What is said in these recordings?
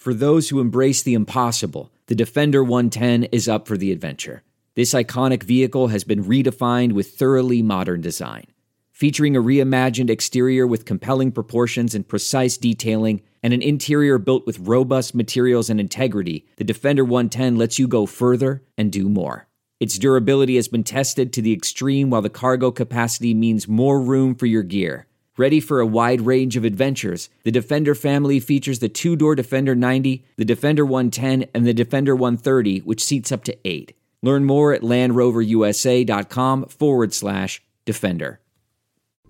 For those who embrace the impossible, the Defender 110 is up for the adventure. This iconic vehicle has been redefined with thoroughly modern design. Featuring a reimagined exterior with compelling proportions and precise detailing, and an interior built with robust materials and integrity, the Defender 110 lets you go further and do more. Its durability has been tested to the extreme, while the cargo capacity means more room for your gear. Ready for a wide range of adventures, the Defender family features the two door Defender 90, the Defender 110, and the Defender 130, which seats up to eight. Learn more at LandRoverUSA.com forward slash Defender.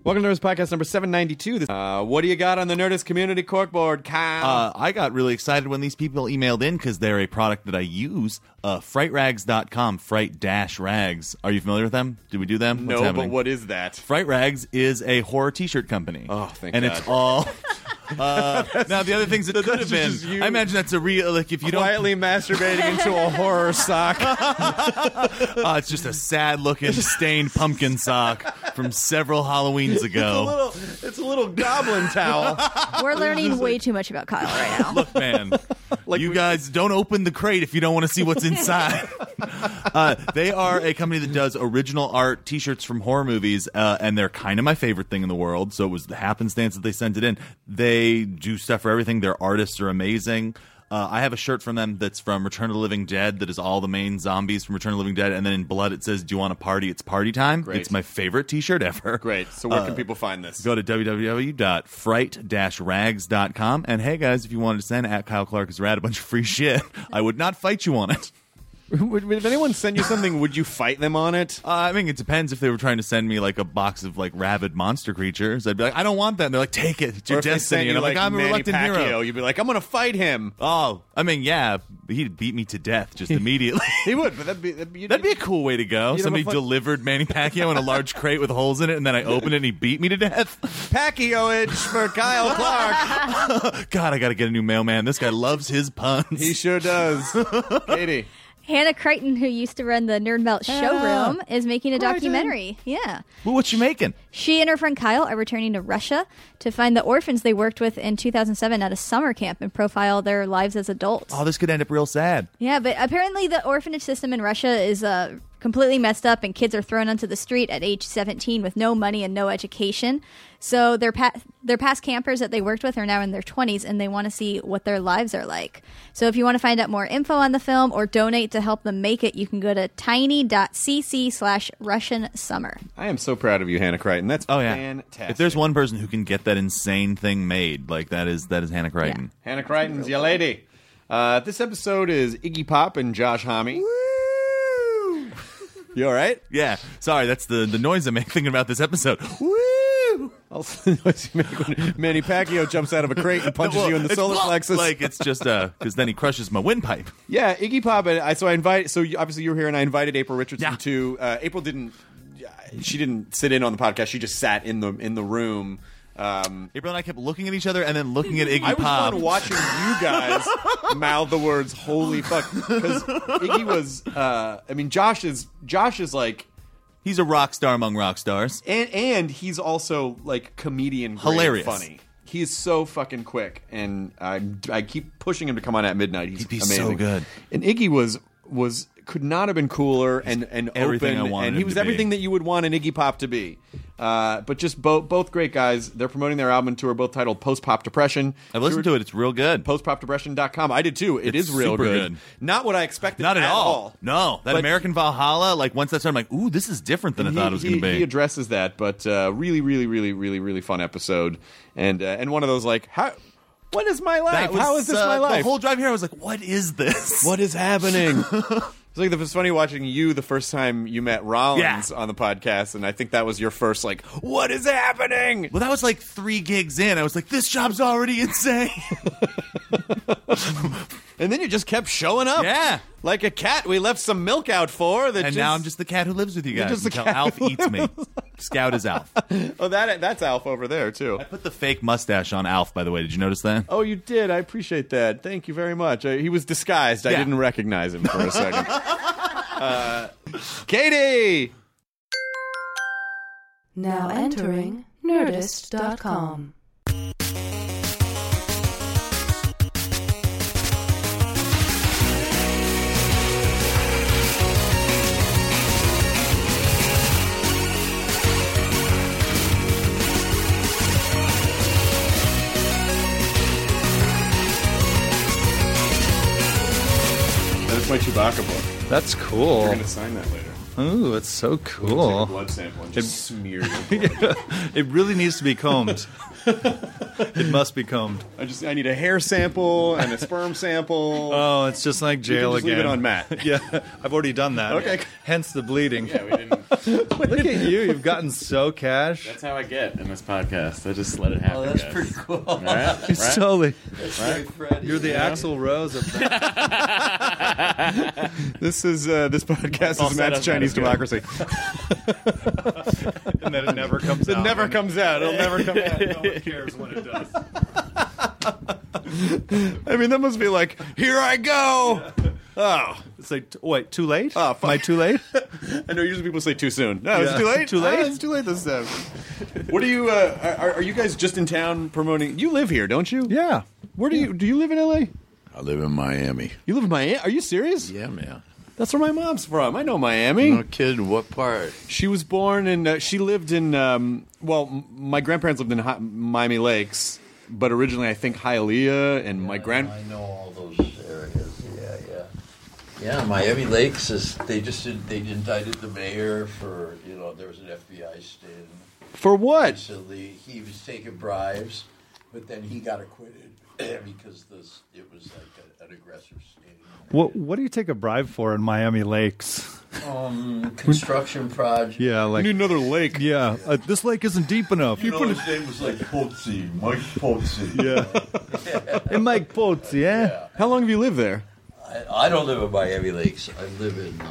Welcome to Nerdist Podcast number 792. This- Uh, what do you got on the Nerdist Community Corkboard, Kyle? Uh, I got really excited when these people emailed in because they're a product that I use. Uh, FrightRags.com, Fright Dash Rags. Are you familiar with them? Do we do them? What's no, but happening? what is that? Fright Rags is a horror T-shirt company. Oh, thank and God. it's all. Uh, now the other things it could have been. just you I imagine that's a real like if you don't. Quietly masturbating into a horror sock. Uh, it's just a sad-looking stained pumpkin sock from several Halloweens It's a ago. little, it's a little goblin towel. We're learning way too much about Kyle right now. Look, man, you guys don't open the crate if you don't want to see what's inside. uh, they are a company that does original art T-shirts from horror movies, uh, and they're kind of my favorite thing in the world. So it was the happenstance that they sent it in. They do stuff for everything. Their artists are amazing. Uh, I have a shirt from them that's from Return of the Living Dead that is all the main zombies from Return of the Living Dead, and then in blood it says, "Do you want a party? It's party time." Great. It's my favorite T-shirt ever. Great. So where Uh, can people find this? Go to www.fright-rags.com. And hey, guys, if you wanted to send at Kyle Clark is rad a bunch of free shit, I would not fight you on it. Would- if anyone sent you something, would you fight them on it? Uh, I mean, it depends if they were trying to send me like a box of like rabid monster creatures. I'd be like, I don't want that. And they're like, take it. It's your or if they destiny. you And I'm like, I'm a Manny reluctant Pacquiao, hero. you'd be like, I'm going to fight him. Oh, I mean, yeah, he'd beat me to death just immediately. He would, but that'd be that'd be, That'd be a cool way to go. Somebody fun- delivered Manny Pacquiao in a large crate with holes in it, and then I opened it and he beat me to death. Pacquiao itch for Kyle Clark. God, I got to get a new mailman. This guy loves his puns. he sure does. Katie. Hannah Crichton, who used to run the Nerd Melt showroom, is making a documentary. Yeah. well, what you making? She and her friend Kyle are returning to Russia to find the orphans they worked with in 2007 at a summer camp and profile their lives as adults. Oh, this could end up real sad. Yeah, but apparently the orphanage system in Russia is uh, completely messed up, and kids are thrown onto the street at age 17 with no money and no education. So their pa- their past campers that they worked with are now in their 20s, and they want to see what their lives are like. So if you want to find out more info on the film or donate to help them make it, you can go to tiny.cc slash Russian summer. I am so proud of you, Hannah Crichton. That's Oh yeah. fantastic. If there's one person who can get that insane thing made, like that is that is Hannah Crichton. Hannah Crichton's your lady. Uh, this episode is Iggy Pop and Josh Homme. You all right? Yeah. Sorry, that's the the noise I'm thinking about this episode. Woo! Also, the noise you make when Manny Pacquiao jumps out of a crate and punches Well, you in the it's solar plexus. Like it's just uh because then he crushes my windpipe. yeah, Iggy Pop. And I so I invite. So you- obviously you were here, and I invited April Richardson Yeah. to. Uh, April didn't. She didn't sit in on the podcast. She just sat in the in the room. Um, April and I kept looking at each other and then looking at Iggy I was Pop. fun watching you guys mouth the words "Holy fuck" because Iggy was. Uh, I mean, Josh is Josh is like He's a rock star among rock stars. and and he's also like comedian grade Hilarious. funny. He is so fucking quick, and I I keep pushing him to come on at midnight. He's He'd be amazing. so good. And Iggy was was could not have been cooler and and everything open, I wanted and he was everything be. that you would want an Iggy Pop to be. Uh, but just both both great guys. They're promoting their album tour, both titled Post Pop Depression. I've listened to it. It's real good. Postpopdepression.com. I did too. It It's is real good. good. Not what I expected. Not at, all. No, that But- American Valhalla. Like once that started, I'm like, ooh, this is different than I he, thought it was going to be. He addresses that, but uh, really, really, really, really, really fun episode, and uh, and one of those like how. What is my life? Was, How is this uh, my life? The whole drive here, I was like, what is this? what is happening? It's like it was funny watching you the first time you met Rollins Yeah. on the podcast, and I think that was your first like, "What is happening?" Well, that was like three gigs in. I was like, this job's already insane. and then you just kept showing up. Yeah. Like a cat. We left some milk out for that. And now I'm just the cat who lives with you guys just until cat Alf eats me. Scout is Alf. oh that that's Alf over there too. I put the fake mustache on Alf, by the way. Did you notice that? Oh, you did. I appreciate that. Thank you very much. Uh, he was disguised. I didn't recognize him for a second. uh, Katie. Now entering Nerdist.com. my Chewbacca book. That's cool. You're gonna sign that later. Ooh, it's so Take a cool. blood sample and just smear your blood. It really needs to be combed. it must be combed. I just I need a hair sample and a sperm sample. Oh, it's just like you jail can just again. leave it on Matt. yeah, I've already done that. Okay. Hence the bleeding. Yeah, we didn't. Look at you. You've gotten so cash. That's how I get in this podcast. I just let it happen. Oh, that's guys. pretty cool. All right, You're right? totally. Right, Freddie. You're the Yeah. Axl Rose of that. This is uh, this podcast All is set Matt's up, Chinese that is good. democracy. and then it never comes It out. never comes out. It'll never come out. No one cares when it does. I mean, that must be like, here I go. Oh, It's like, t- wait, too late? Oh, fuck. Am I too late? I know usually people say too soon. No, it's Yeah. too late. Too late? Ah, it's too late this time. what are you? Uh, are, are you guys just in town promoting? You live here, don't you? yeah. Where do you do? You live in L.A. I live in Miami. You live in Miami? Are you serious? Yeah, man. That's where my mom's from. I know Miami. No kidding. What part? She was born in. Uh, she lived in. Um, well, m- my grandparents lived in Hi- Miami Lakes, but originally I think Hialeah, and my grand. I know all those areas. Yeah, yeah. Yeah, Miami Lakes is. They just did, they indicted the mayor for you know there was an FBI sting For what? recently. He was taking bribes, but then he got acquitted because this it was like a, an sting. What What do you take a bribe for in Miami Lakes? Um, construction project. Yeah, I like need another lake. yeah, uh, this lake isn't deep enough. You know, his name was like Pizzi, Mike Pizzi. Yeah. hey, Mike Potts, yeah? How long have you lived there? I, I don't live in Miami Lakes. I live in uh,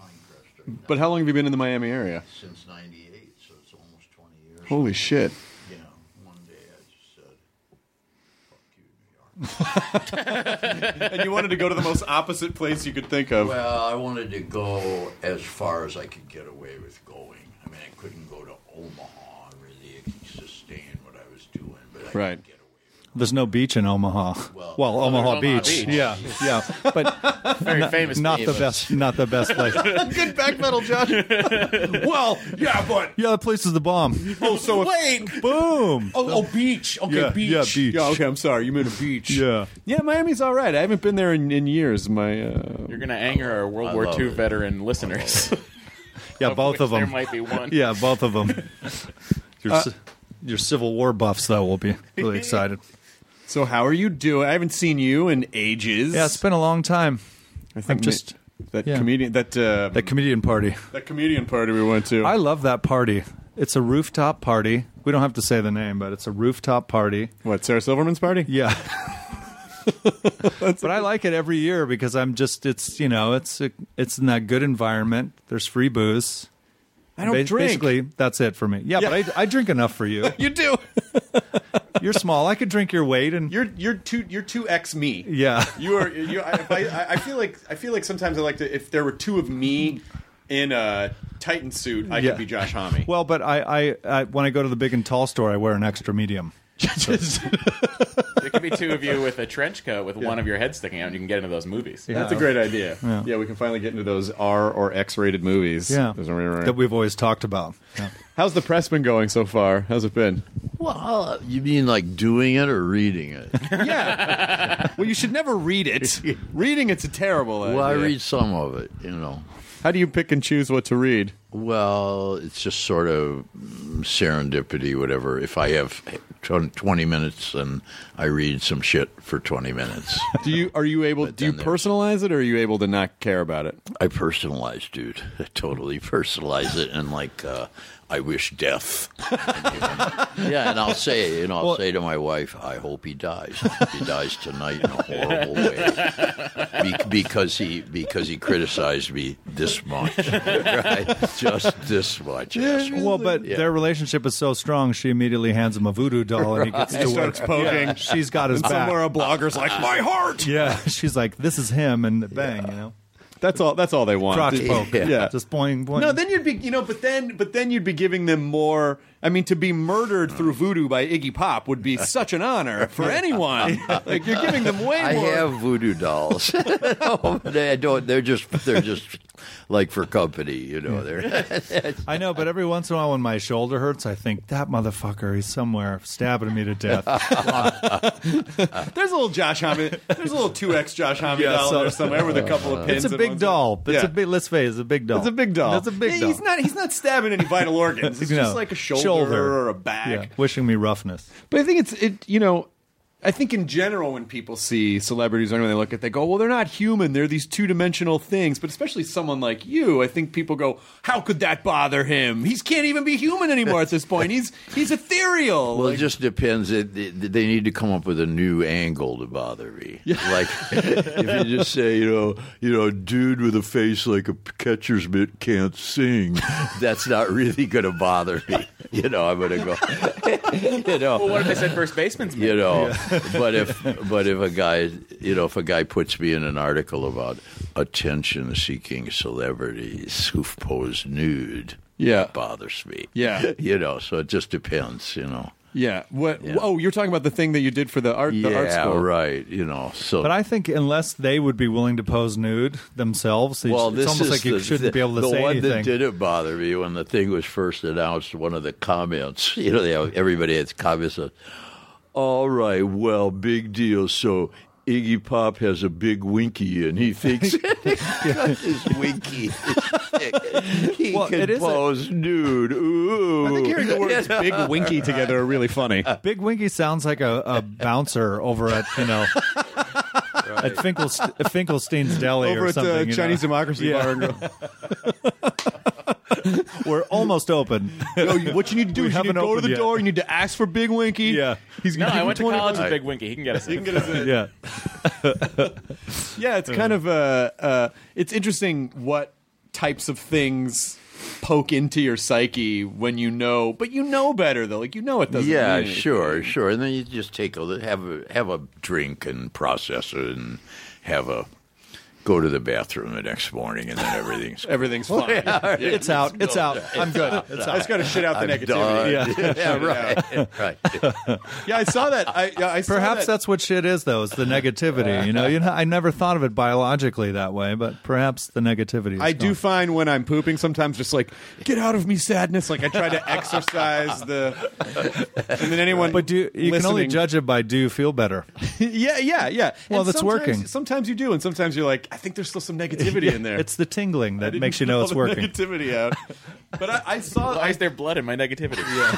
Pinecrest right But how long have you been in the Miami area? since '98, so it's almost 20 years. Holy shit! Yeah, one day I just said, "Fuck you, New York." and you wanted to go to the most opposite place you could think of. Well, I wanted to go as far as I could get away with going. I mean, I couldn't go to Omaha and really sustain what I was doing, but I Right. could get. There's no beach in Omaha. Well- Well, Well, Omaha, Omaha Beach. Beach. Yeah, yeah, but Very famous. not the best. Not the best place. Good back metal, Josh. well, yeah, but Yeah, the place is the bomb. oh, so Wait. Boom. Oh, oh, beach. Okay, yeah, beach. yeah, beach. yeah, okay, I'm sorry. You meant a beach. Yeah. yeah. Miami's all right. I haven't been there in, in years. My uh, You're gonna anger our World I War II it. veteran listeners. Yeah, both of them. There might be one. Yeah, both of them. Your, ci- your Civil War buffs, though, will be really excited. So how are you doing? I haven't seen you in ages. Yeah, it's been a long time. I think I'm just that yeah. comedian that uh, that comedian party. that comedian party we went to. I love that party. It's a rooftop party. We don't have to say the name, but it's a rooftop party. what Sarah Silverman's party? Yeah. but I like it every year because I'm just it's you know it's it's in that good environment. There's free booze. I don't Ba- drink. Basically, that's it for me. Yeah, Yeah. but I, I drink enough for you. You do. You're small. I could drink your weight, and You're you're two you're two x me. yeah, You are you. I, I, I- feel like I feel like sometimes I like to. If there were two of me in a Titan suit, I Yeah. could be Josh Homme. Well, but I, I, I when I go to the big and tall store, I wear an extra medium. Just- There could be two of you with a trench coat with one of your heads sticking out, and you can get into those movies. that's a great idea. Yeah. we can finally get into those R or X rated movies. Yeah, Those are right, right. that we've always talked about. Yeah. How's the press been going so far? How's it been? Well, you mean like doing it or reading it? Yeah. well, you should never read it. Reading it's a terrible. well, I read some of it, you know. How do you pick and choose what to read? Well, it's just sort of serendipity, whatever. If I have 20 minutes and I read some shit for 20 minutes, Do you are you able? Do you personalize it, or are you able to not care about it? I personalize, dude. I totally personalize it. And like uh, I wish death. yeah, and I'll say, and I'll say to my wife, I hope he dies. I hope he dies tonight in a horrible way, Be- because he because he criticized me this much, right? Just this much. asshole. Well, but Yeah. their relationship is so strong, she immediately hands him a voodoo doll, and he gets He to starts work. poking. She's got his And back. somewhere a blogger's like, my heart. Yeah, she's like, "This is him," and bang, you know, That's all. That's all they want. crotch poke. Yeah. just boing, boing. No, then you'd be, you know, but then, but then you'd be giving them more. I mean, to be murdered through voodoo by Iggy Pop would be such an honor for anyone. Like you're giving them way I more. have voodoo dolls. no, oh, they don't. They're just they're just like for company, you know. They're I know, but every once in a while, when my shoulder hurts, I think that motherfucker, is somewhere stabbing me to death. There's a little Josh Homme. There's a little two X Josh Homme Yeah, doll so- there somewhere with a couple of pins. it's a big doll. It's Yeah. a big. Let's face, it, it's a big doll. It's a big doll. It's a big Yeah, doll. He's not. He's not stabbing any vital organs. It's No. just like a shoulder, or a back. Yeah, wishing me roughness. But I think it's it. You know, I think in general when people see celebrities or anyone they look at, they go, "Well, they're not human. They're these two dimensional things." But especially someone like you, I think people go, "How could that bother him? He can't even be human anymore at this point. He's he's ethereal." Well, Like- it just depends. It, it- they need to come up with a new angle to bother me. Like if you just say, you know, you know, dude with a face like a catcher's mitt can't sing, that's not really going to bother me. You know, I'm going to go. you know, Well, what if they said first baseman's you know but if but if a guy you know if a guy puts me in an article about attention seeking celebrities who pose nude Yeah. it bothers me Yeah. you know so it just depends you know yeah. What? Yeah. Oh, you're talking about the thing that you did for the art. the art yeah school. right you know so But I think unless they would be willing to pose nude themselves, it's, well, it's this almost is like you the, shouldn't the, be able to the say one anything. that didn't bother me when the thing was first announced. One of the comments, you know, they have, everybody has comments. Of, All right, well, big deal. So Iggy Pop has a big winky, and he thinks his winky. he Well, can it is a- nude. Ooh, I think hearing the words "big winky" together are really funny. Big Winky sounds like a, a bouncer over at you know at Finkelst- Finkelstein's Deli Over or at something. the you know. Chinese Democracy Yeah. Bar. And Grill. We're almost open. No, you- what you need to do We is you need to haven't go to opened the yet. door. You need to ask for Big Winky. Yeah. he's No, gonna I give went to 20 college bucks. with Big Winky. He can get us. He can get us in. yeah. Yeah, it's kind of uh, uh, it's interesting what types of things poke into your psyche when you know, but you know better though. Like you know it doesn't. Yeah, sure, sure. And then you just take a have a have a drink and process it, and have a go to the bathroom the next morning, and then everything's Everything's fine. It's out. It's out. I'm good. It's I out. just got to shit out the I'm negativity. done. Yeah. Yeah, right, right. Yeah, I saw that. I, yeah, I saw Perhaps that. that's what shit is, though. It's the negativity. You know, you know, I never thought of it biologically that way, but perhaps the negativity. Is I do find when I'm pooping sometimes just like get out of me sadness. Like I try to exercise the, and then anyone. But do you, you can only judge it by do you feel better? yeah, yeah, yeah. Well, And that's working. Sometimes you do, and sometimes you're like, I think there's still some negativity in there. It's the tingling that makes you know it's the working. Negativity out. But I, I saw. Why I, is there blood in my negativity? Yeah.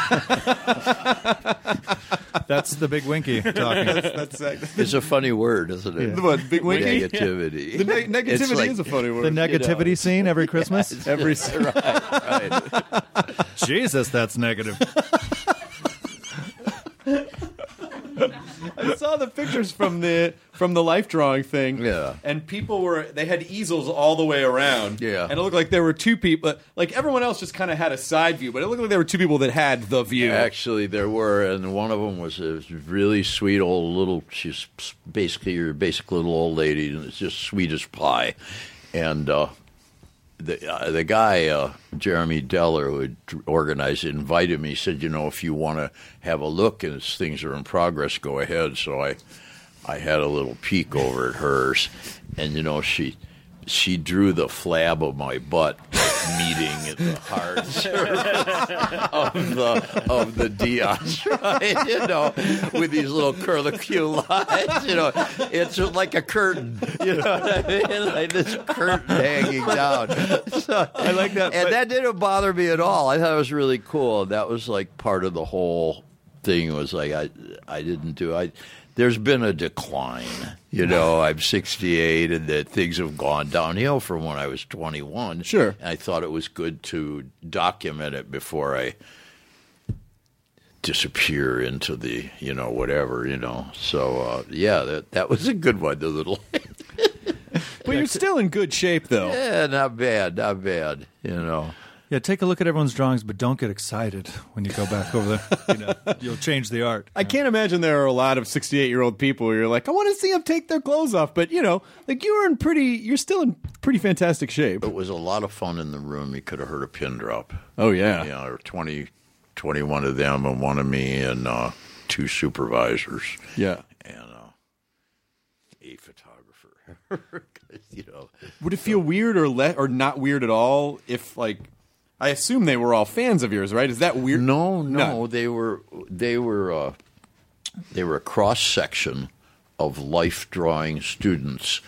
That's the big winky talking. that's uh, It's a funny word, isn't it? the what, big winky. Negativity. The ne- negativity like- is a funny word. The word. negativity scene every Christmas. Every right. Jesus, that's negative. I saw the pictures from the from the life drawing thing. Yeah. And people were they had easels all the way around. Yeah. And it looked like there were two people like everyone else just kind of had a side view, but it looked like there were two people that had the view. Actually, there were, and one of them was a really sweet old little. She's basically your basic little old lady, and it's just sweet as pie. And uh, the uh, the guy uh, Jeremy Deller, who organized it, invited me. Said, "You know, if you want to have a look and things are in progress, go ahead." So I I had a little peek over at hers, and you know she. She drew the flab of my butt like, meeting at the hard of the of the Diaz, right? You know, with these little curlicue lines. You know, it's like a curtain. You know what I mean? Like this curtain hanging down. So, I like that, and that didn't bother me at all. I thought it was really cool. That was like part of the whole thing. Was like I I didn't do I. there's been a decline. You know, I'm 68, and that things have gone downhill from when I was 21. Sure. I thought it was good to document it before I disappear into the, you know, whatever, you know. So uh, yeah, that that was a good one. The little, But you're still in good shape, though. yeah, not bad, not bad. You know. Yeah, take a look at everyone's drawings, but don't get excited when you go back over there. You know, you'll change the art. I can't imagine there are a lot of 68 year old people where you're like, I want to see them take their clothes off. But, you know, like you were in pretty, you're still in pretty fantastic shape. It was a lot of fun in the room. You could have heard a pin drop. Oh, yeah. You know, there were 20, 21 of them and one of me and uh, two supervisors Yeah. and uh, a photographer. you know, Would it feel weird or le- or not weird at all if, like, I assume they were all fans of yours, right? Is that weird? no, no, No. they were they were uh, they were a cross section of life drawing students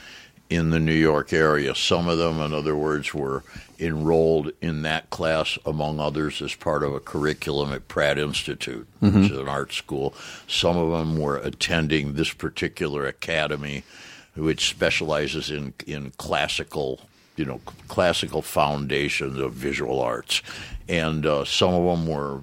in the New York area. Some of them, in other words, were enrolled in that class, among others, as part of a curriculum at Pratt Institute, which is an art school. Some of them were attending this particular academy, which specializes in in classical. You know, classical foundations of visual arts, and uh, some of them were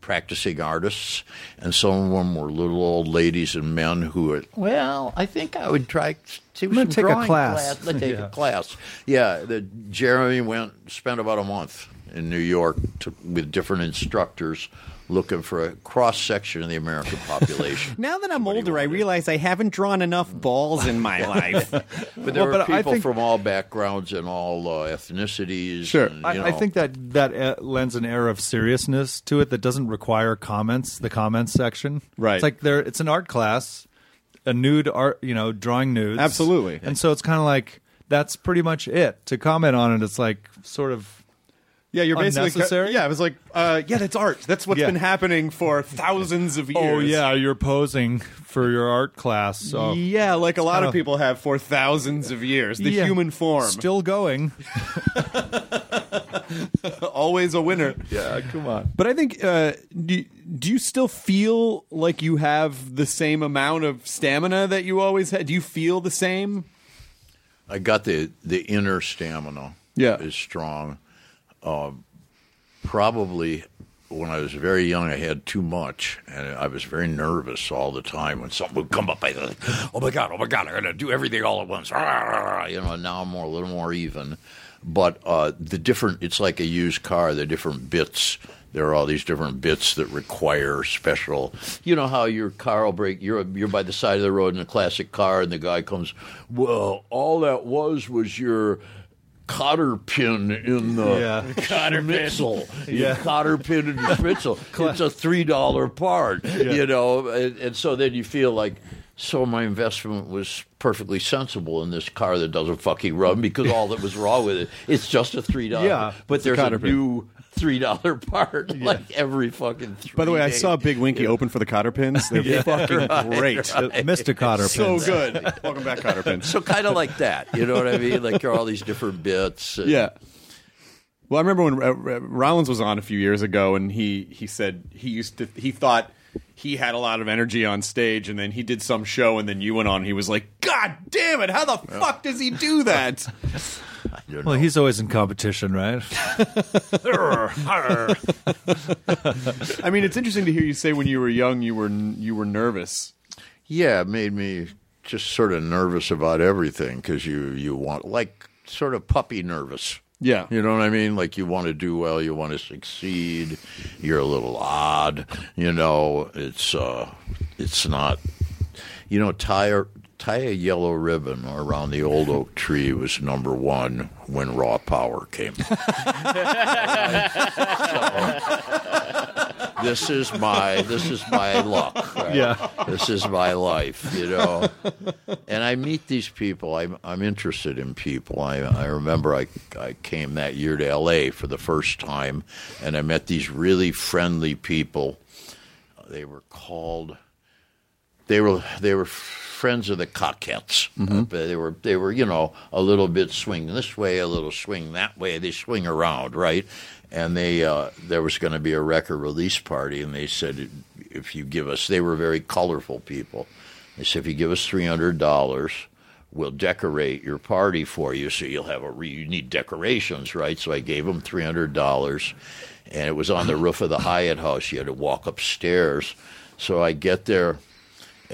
practicing artists, and some of them were little old ladies and men who were, well, I think I would try to gonna take a class." Let's take Yeah. a class. Yeah, the, Jeremy went spent about a month in New York to, with different instructors looking for a cross section of the American population. Now that I'm older, I realize I haven't drawn enough balls in my life. But there Well, were but people think- from all backgrounds and all uh, ethnicities. Sure. and, you I, I think that that uh, lends an air of seriousness to it that doesn't require comments. The comments section, Right. It's like there. It's an art class, a nude art. You know, drawing nudes. Absolutely. And so it's kind of like that's pretty much it. To comment on it, it's like sort of Yeah, you're basically Unnecessary? Yeah, I was like, uh, yeah, that's art. That's what's Yeah. been happening for thousands of years. oh yeah, you're posing for your art class. So yeah, like a lot kinda- of people have for thousands of years. The Yeah. human form, still going. always a winner. Yeah, come on. But I think, uh, do, do you still feel like you have the same amount of stamina that you always had? Do you feel the same? I got the the inner stamina. Yeah. is strong. Um, probably when I was very young, I had too much, and I was very nervous all the time when something would come up. I like, "Oh my god! Oh my god! I got to do everything all at once." You know, now I'm more a little more even. But uh, the different, it's like a used car. The different bits. There are all these different bits that require special. You know how your car will break. You're you're by the side of the road in a classic car, and the guy comes. Well, all that was was your cotter pin in the Yeah. Cotter pin. Yeah. Yeah. Cotter pin in the Schmitzel. it's a three dollar part. You know, and, and so then you feel like so my investment was perfectly sensible in this car that doesn't fucking run because all that was wrong with it. It's just a three dollar. Yeah, but there's a cotter pin. new three dollar part like every fucking. Three By the way, I days. saw Big Winky open for the Cotter pins. They're fucking great. Mr. Cotter So good. Welcome back, Cotter pins. So kind of like that, you know what I mean? Like there are all these different bits. and- Yeah. Well, I remember when uh, uh, Rollins was on a few years ago, and he he said he used to he thought he had a lot of energy on stage, and then he did some show, and then you went on. And he was like, "God damn it! How the fuck does he do that?" Well, know. he's always in competition, right? I mean, it's interesting to hear you say when you were young you were you were nervous. Yeah, it made me just sort of nervous about everything because you you want like sort of puppy nervous. Yeah. You know what I mean? Like you want to do well, you want to succeed. You're a little odd, you know. It's uh, it's not. You know, tie a, tie a yellow ribbon around the old oak tree was number one when Raw Power came. So, this is my this is my luck. right? Yeah. This is my life, you know. And I meet these people. I'm I'm interested in people. I I remember I I came that year to L.A. for the first time, and I met these really friendly people. They were called. They were they were friends of the Cockettes. Uh, they were they were you know a little bit swing this way, a little swing that way. They swing around, right? And they uh, there was going to be a record release party, and they said if you give us, they were very colorful people. They said, if you give us three hundred dollars, we'll decorate your party for you. So you'll have a re- you need decorations, right? So I gave them three hundred dollars, and it was on the roof of the Hyatt House. You had to walk upstairs. So I get there.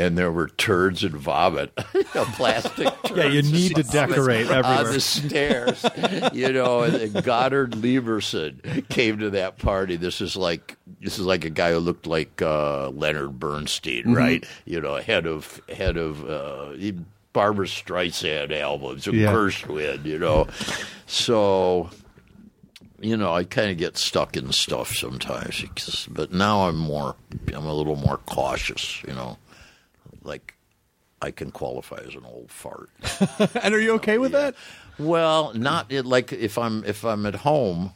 And there were turds and vomit, plastic. Turds Yeah, you need to decorate on the stairs. you know, and Goddard Lieberson came to that party. This is like this is like a guy who looked like uh, Leonard Bernstein, Mm-hmm. right? You know, head of head of uh, he- Barbra Streisand albums, and Yeah. Gershwin, you know. So, you know, I kind of get stuck in stuff sometimes, because, but now I'm more, I'm a little more cautious, you know. Like, I can qualify as an old fart. and are you okay with that? Well, not it, like if I'm if I'm at home,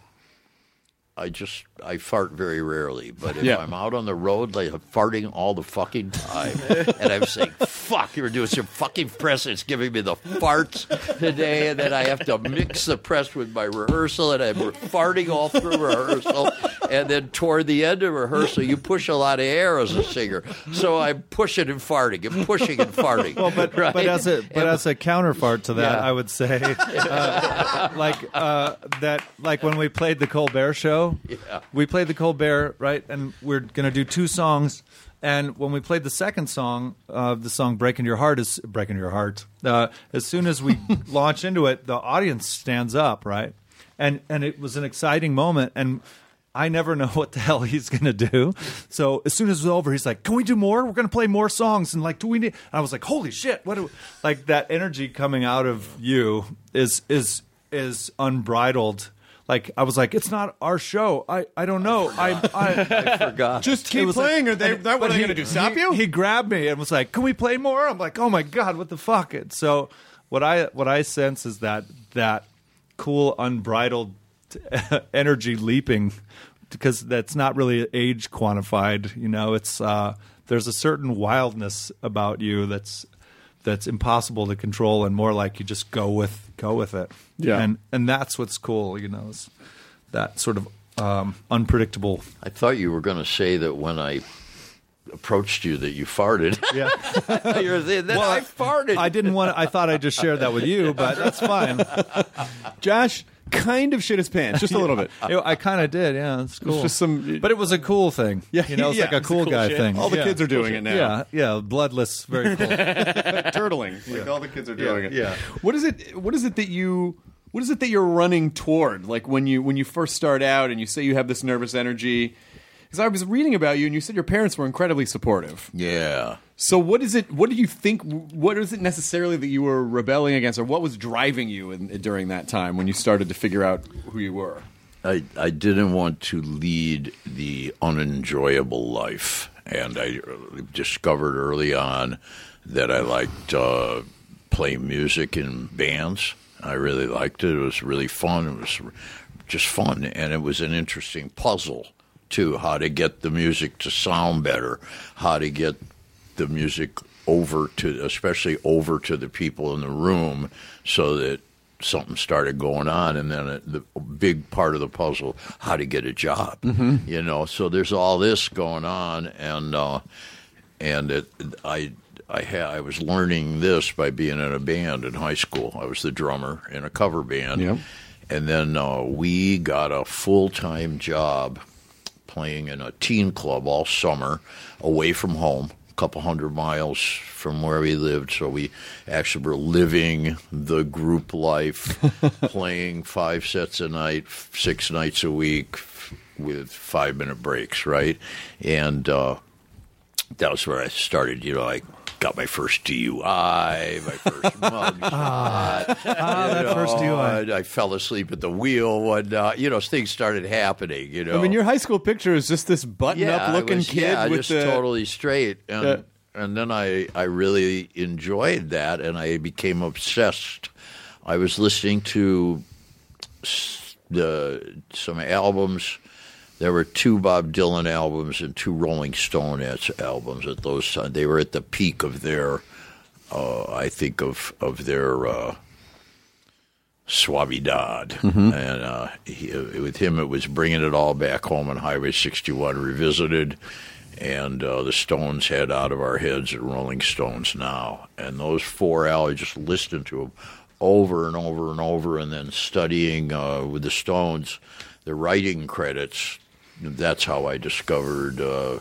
I just I fart very rarely. But if Yeah. I'm out on the road, like I'm farting all the fucking time, and I'm saying, "Fuck, you're doing some fucking press. It's giving me the farts today," and then I have to mix the press with my rehearsal, and I'm farting all through rehearsal, and then toward the end of rehearsal, you push a lot of air as a singer, so I'm pushing and farting and pushing and farting. Well, but right? but as a but And- as a counterpart to that, Yeah. I would say, uh, like uh, that, like when we played the Colbert Show, Yeah. We played the Colbert right, and we're gonna do two songs. And when we played the second song, uh, the song "Breaking Your Heart" is "Breaking Your Heart." Uh, as soon as we launch into it, the audience stands up, right? And and it was an exciting moment, and I never know what the hell he's going to do. So as soon as it's over, he's like, "Can we do more? We're going to play more songs." And like, do we need? And I was like, "Holy shit! What? Do like that energy coming out of you is is is unbridled." Like I was like, "It's not our show. I I don't know. I I, forgot. Just keep was like- playing, or they that what are they going to do? Stop he- you? He grabbed me and was like, "Can we play more?" I'm like, "Oh my god, what the fuck?" And so what I what I sense is that that cool unbridled energy leaping because that's not really age quantified. You know, it's uh, there's a certain wildness about you that's that's impossible to control and more like you just go with go with it. Yeah. and and that's what's cool. You know, is that sort of um, unpredictable. I thought you were going to say that when I approached you that you farted. Yeah. You're saying, then I farted. I didn't want. to I thought I'd just share that with you, but that's fine. Josh kind of shit his pants, just a little bit. It- I kind of did. Yeah, it's cool. just some- but it was a cool thing. Yeah, you know, it's yeah, like a it's a cool, cool guy shit. thing. All the Yeah. kids are doing it now. Yeah, yeah, bloodless, very cool. turtling. Like all the kids are doing it. yeah. What is it? What is it that you? What is it that you're running toward? Like when you when you first start out and you say you have this nervous energy. Because I was reading about you and you said your parents were incredibly supportive. yeah. So what is it? What do you think? What is it necessarily that you were rebelling against, or what was driving you in, during that time when you started to figure out who you were? I, I didn't want to lead the unenjoyable life. And I discovered early on that I liked uh, playing music in bands. I really liked it. It was really fun. It was just fun. And it was an interesting puzzle, too, how to get the music to sound better, how to get the music over to, especially over to the people in the room so that something started going on and then it, the big part of the puzzle how to get a job. You know so there's all this going on and uh and it i i ha- i was learning this by being in a band in high school. I was the drummer in a cover band. Yep. and then uh, we got a full-time job playing in a teen club all summer away from home. a couple hundred miles from where we lived so we actually were living the group life playing five sets a night six nights a week with five minute breaks right? And uh, that was where i started you know i got my first DUI, my first mug shot. Ah, that first DUI. I, I fell asleep at the wheel when uh, you know things started happening. You know, I mean, your high school picture is just this button-up I looking was- kid yeah, with just the totally straight. And, Yeah. and then I, I really enjoyed that, and I became obsessed. I was listening to the some albums. There were two Bob Dylan albums and two Rolling Stone albums at those times. They were at the peak of their, uh, I think of of their. Uh, Suavidad, and uh, he, with him it was bringing it all back home on Highway 61 revisited, and uh, the Stones had out of our heads at Rolling Stones now, and those four albums just listening to them over and over and over, and then studying uh, with the Stones the writing credits. That's how I discovered uh,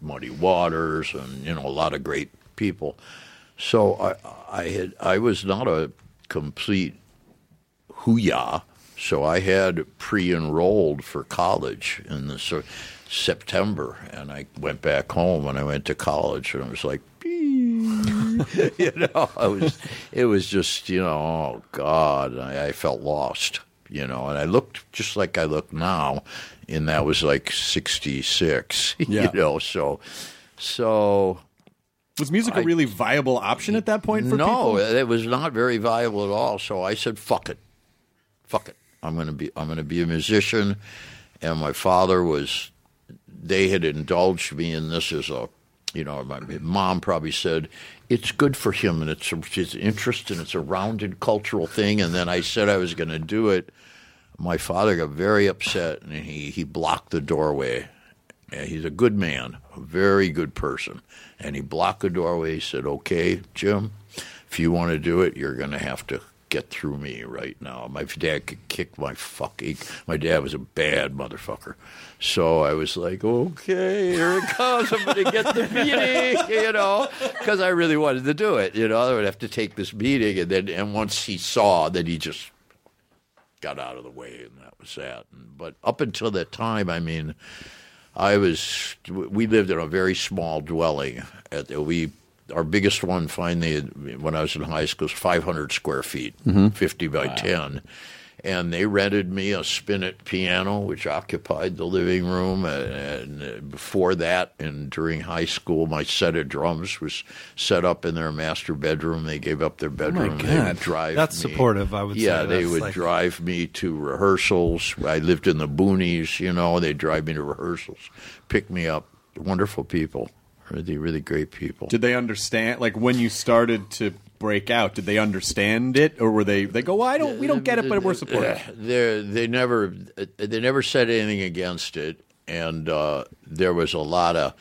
Muddy Waters and you know a lot of great people. So I, I had I was not a complete hooyah. So I had pre-enrolled for college in the so- September, and I went back home and I went to college, and I was like, you know, I was, it was just, you know, oh God, I, I felt lost, you know, and I looked just like I look now, and that was like '66, Yeah. you know, so, so Was music a I- really viable option at that point for no, people? it was not very viable at all. So I said, "Fuck it, fuck it. I'm going to be. I'm going to be a musician." And my father was. They had indulged me in this as a, you know, my mom probably said it's good for him and it's his interest and it's a rounded cultural thing. And then I said I was going to do it. My father got very upset and he he blocked the doorway. Yeah, he's a good man, a very good person. And he blocked the doorway. He said, Okay, Jim, if you want to do it, you're going to have to get through me right now. My dad could kick my fucking. My dad was a bad motherfucker. So I was like, Okay, here it comes. I'm going to get the meeting, you know, because I really wanted to do it. You know, I would have to take this meeting. And then, and once he saw, that he just got out of the way, and that was that. But up until that time, I mean, I was. We lived in a very small dwelling. At we, our biggest one finally when I was in high school was 500 square feet, mm-hmm. 50 by 10. And they rented me a spinet piano, which occupied the living room. Uh, and, and before that, and during high school, my set of drums was set up in their master bedroom. They gave up their oh bedroom. They would drive That's me- supportive, I would yeah, say. they would like- drive me to rehearsals. I lived in the boonies, you know. They'd drive me to rehearsals, pick me up. Wonderful people, really, really great people. Did they understand? Like when you started to break out, did they understand it, or were they? They go, "Well, I don't. We don't get it, but we're supportive." They they never they never said anything against it, and uh, there was a lot of.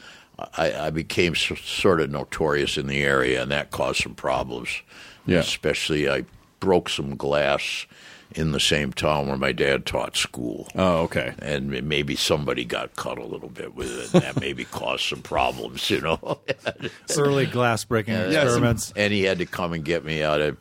I, I became s- sort of notorious in the area, and that caused some problems. Yeah. Especially, I broke some glass in the same town where my dad taught school. Oh, okay. And maybe somebody got cut a little bit with it, and that maybe caused some problems, you know. Early glass breaking experiments. and he had to come and get me out of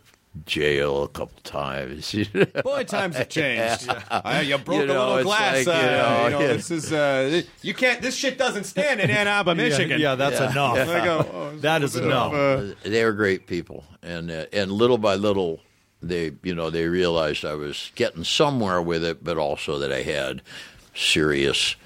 jail a couple times. Boy, times have changed. Uh, you broke You know, a little glass. like, you uh, know, you know, yeah. this is uh, you can't. This shit doesn't stand in Ann Arbor, Michigan. Yeah, that's enough. I go, oh, That is enough. uh, they were great people, and uh, and little by little, they you know they realized I was getting somewhere with it, but also that I had serious.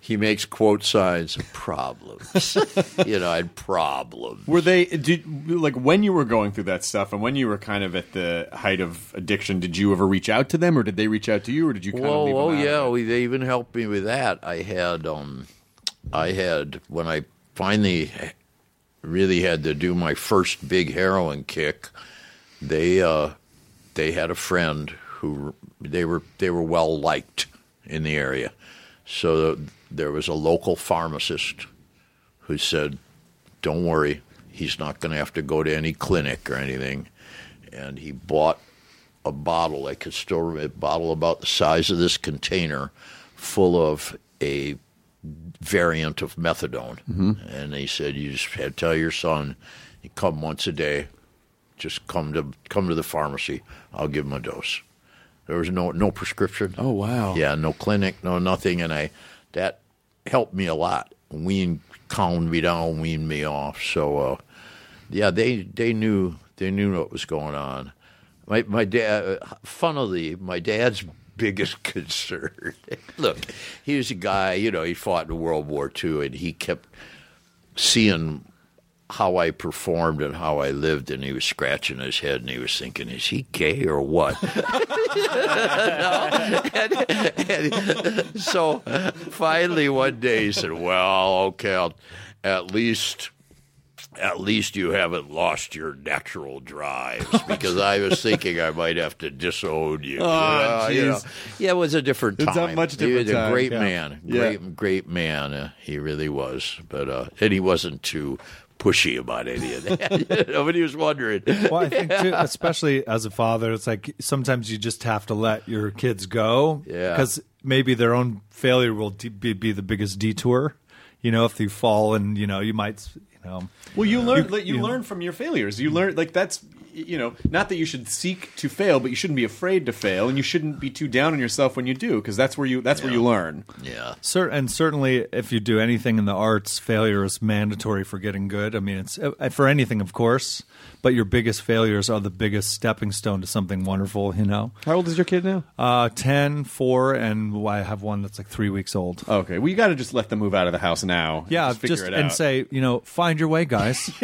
He makes quote signs problems. you know, I had problems. Were they did like when you were going through that stuff and when you were kind of at the height of addiction? Did you ever reach out to them, or did they reach out to you, or did you kind Whoa, of oh yeah, of we, they even helped me with that. I had, um, I had when I finally really had to do my first big heroin kick. They, uh, they had a friend who they were they were well liked in the area, so there was a local pharmacist who said, "Don't worry, he's not going to have to go to any clinic or anything," and he bought a bottle. I could still remember a bottle about the size of this container, full of a variant of methadone. Mm-hmm. And he said, "You just had to tell your son, you come once a day. Just come to come to the pharmacy. I'll give him a dose." There was no no prescription. Oh wow. Yeah, no clinic, no nothing, and I that helped me a lot. Wean calmed me down, weaned me off. So uh, yeah, they they knew they knew what was going on. My my dad, funnily, my dad's biggest concern. look, he was a guy, you know, he fought in World War II, and he kept seeing how I performed and how I lived, and he was scratching his head and he was thinking, "Is he gay or what?" And- and so finally, one day he said, "Well, okay, I'll at least." at least you haven't lost your natural drives because I was thinking I might have to disown you. Oh, Uh, you know. Yeah, it was a different time. It's time. a much He different was a time, great yeah. man, Yeah. great, great man. Uh, he really was. But uh, and he wasn't too pushy about any of that. Nobody was wondering. Well, I think too, especially as a father, it's like sometimes you just have to let your kids go. Yeah. Because maybe their own failure will de- be, be the biggest detour. You know, if you fall and you know you might, you know. Well, you learn. You- you you- learn from your failures. You learn like that's you know not that you should seek to fail, but you shouldn't be afraid to fail, and you shouldn't be too down on yourself when you do, because that's where you that's where you learn. Yeah. Cer- and certainly, if you do anything in the arts, failure is mandatory for getting good. I mean, it's uh, for anything, of course, but your biggest failures are the biggest stepping stone to something wonderful. You know, How old is your kid now? uh, 10, 4, and I have one that's like three weeks old. Okay, well you got to just let them move out of the house now. Yeah, just just it and out. say, you know, find your way, guys.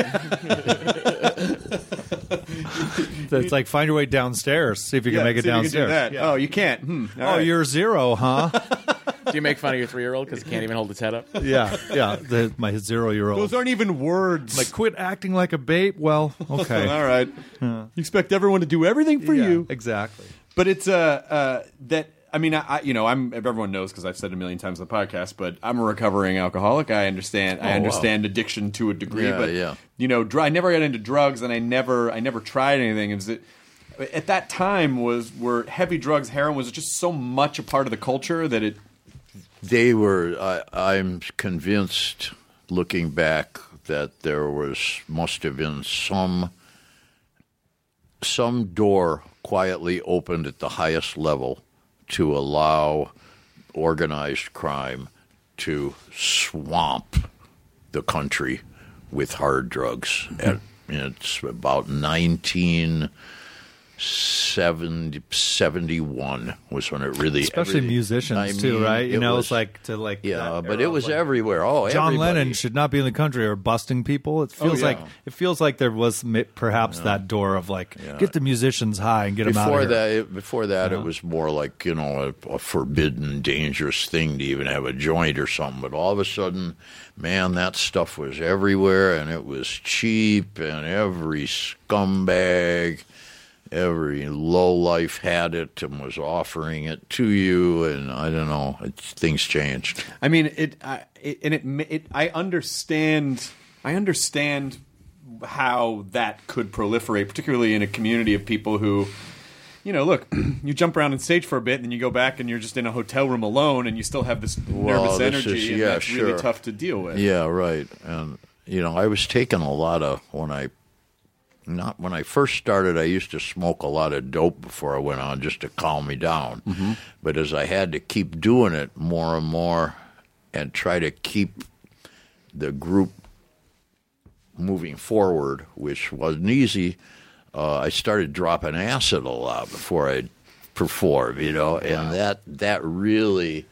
it's like find your way downstairs. See if you Yeah, can make it see if you can do downstairs. that. Oh, you can't. Hmm. All Oh, right. you're zero, huh? Do you make fun of your three year old because he can't even hold his head up? yeah, yeah. The, my zero-year-old. Those aren't even words. like, quit acting like a babe. Well, okay. all right. You expect everyone to do everything for Yeah, you. exactly. But it's uh, uh that I mean I, I you know I'm everyone knows because I've said it a million times on the podcast, but I'm a recovering alcoholic. I understand I oh, wow. understand addiction to a degree, Yeah, but yeah. you know dr- I never got into drugs and I never I never tried anything. Is it at that time was were heavy drugs heroin was just so much a part of the culture that it They were. I, I'm convinced, looking back, that there was must have been some some door quietly opened at the highest level to allow organized crime to swamp the country with hard drugs. Mm-hmm. And it's about 1970, 71 was when it really Especially musicians I too, right? You it know, was- it's like to like yeah, but it was like, everywhere. Oh, John everybody. Lennon should not be in the country or busting people. It oh, feels yeah. like it feels like there was perhaps that door of like get the musicians high and get them out Before of that, it, before that, it uh-huh. was more like you know a, a forbidden, dangerous thing to even have a joint or something. But all of a sudden, man, that stuff was everywhere, and it was cheap, and every scumbag, every low life had it and was offering it to you. And I don't know, it, things changed. I mean, it, I, it and it, it. I understand. I understand how that could proliferate, particularly in a community of people who, you know, look, you jump around on stage for a bit, and then you go back, and you're just in a hotel room alone, and you still have this Well, nervous this energy, is- and yeah, that's really tough to deal with. Yeah, right. And you know, I was taking a lot of when I not when I first started. I used to smoke a lot of dope before I went on just to calm me down. But as I had to keep doing it more and more, and try to keep the group moving forward, which wasn't easy, uh, I started dropping acid a lot before I perform. You know, and that that really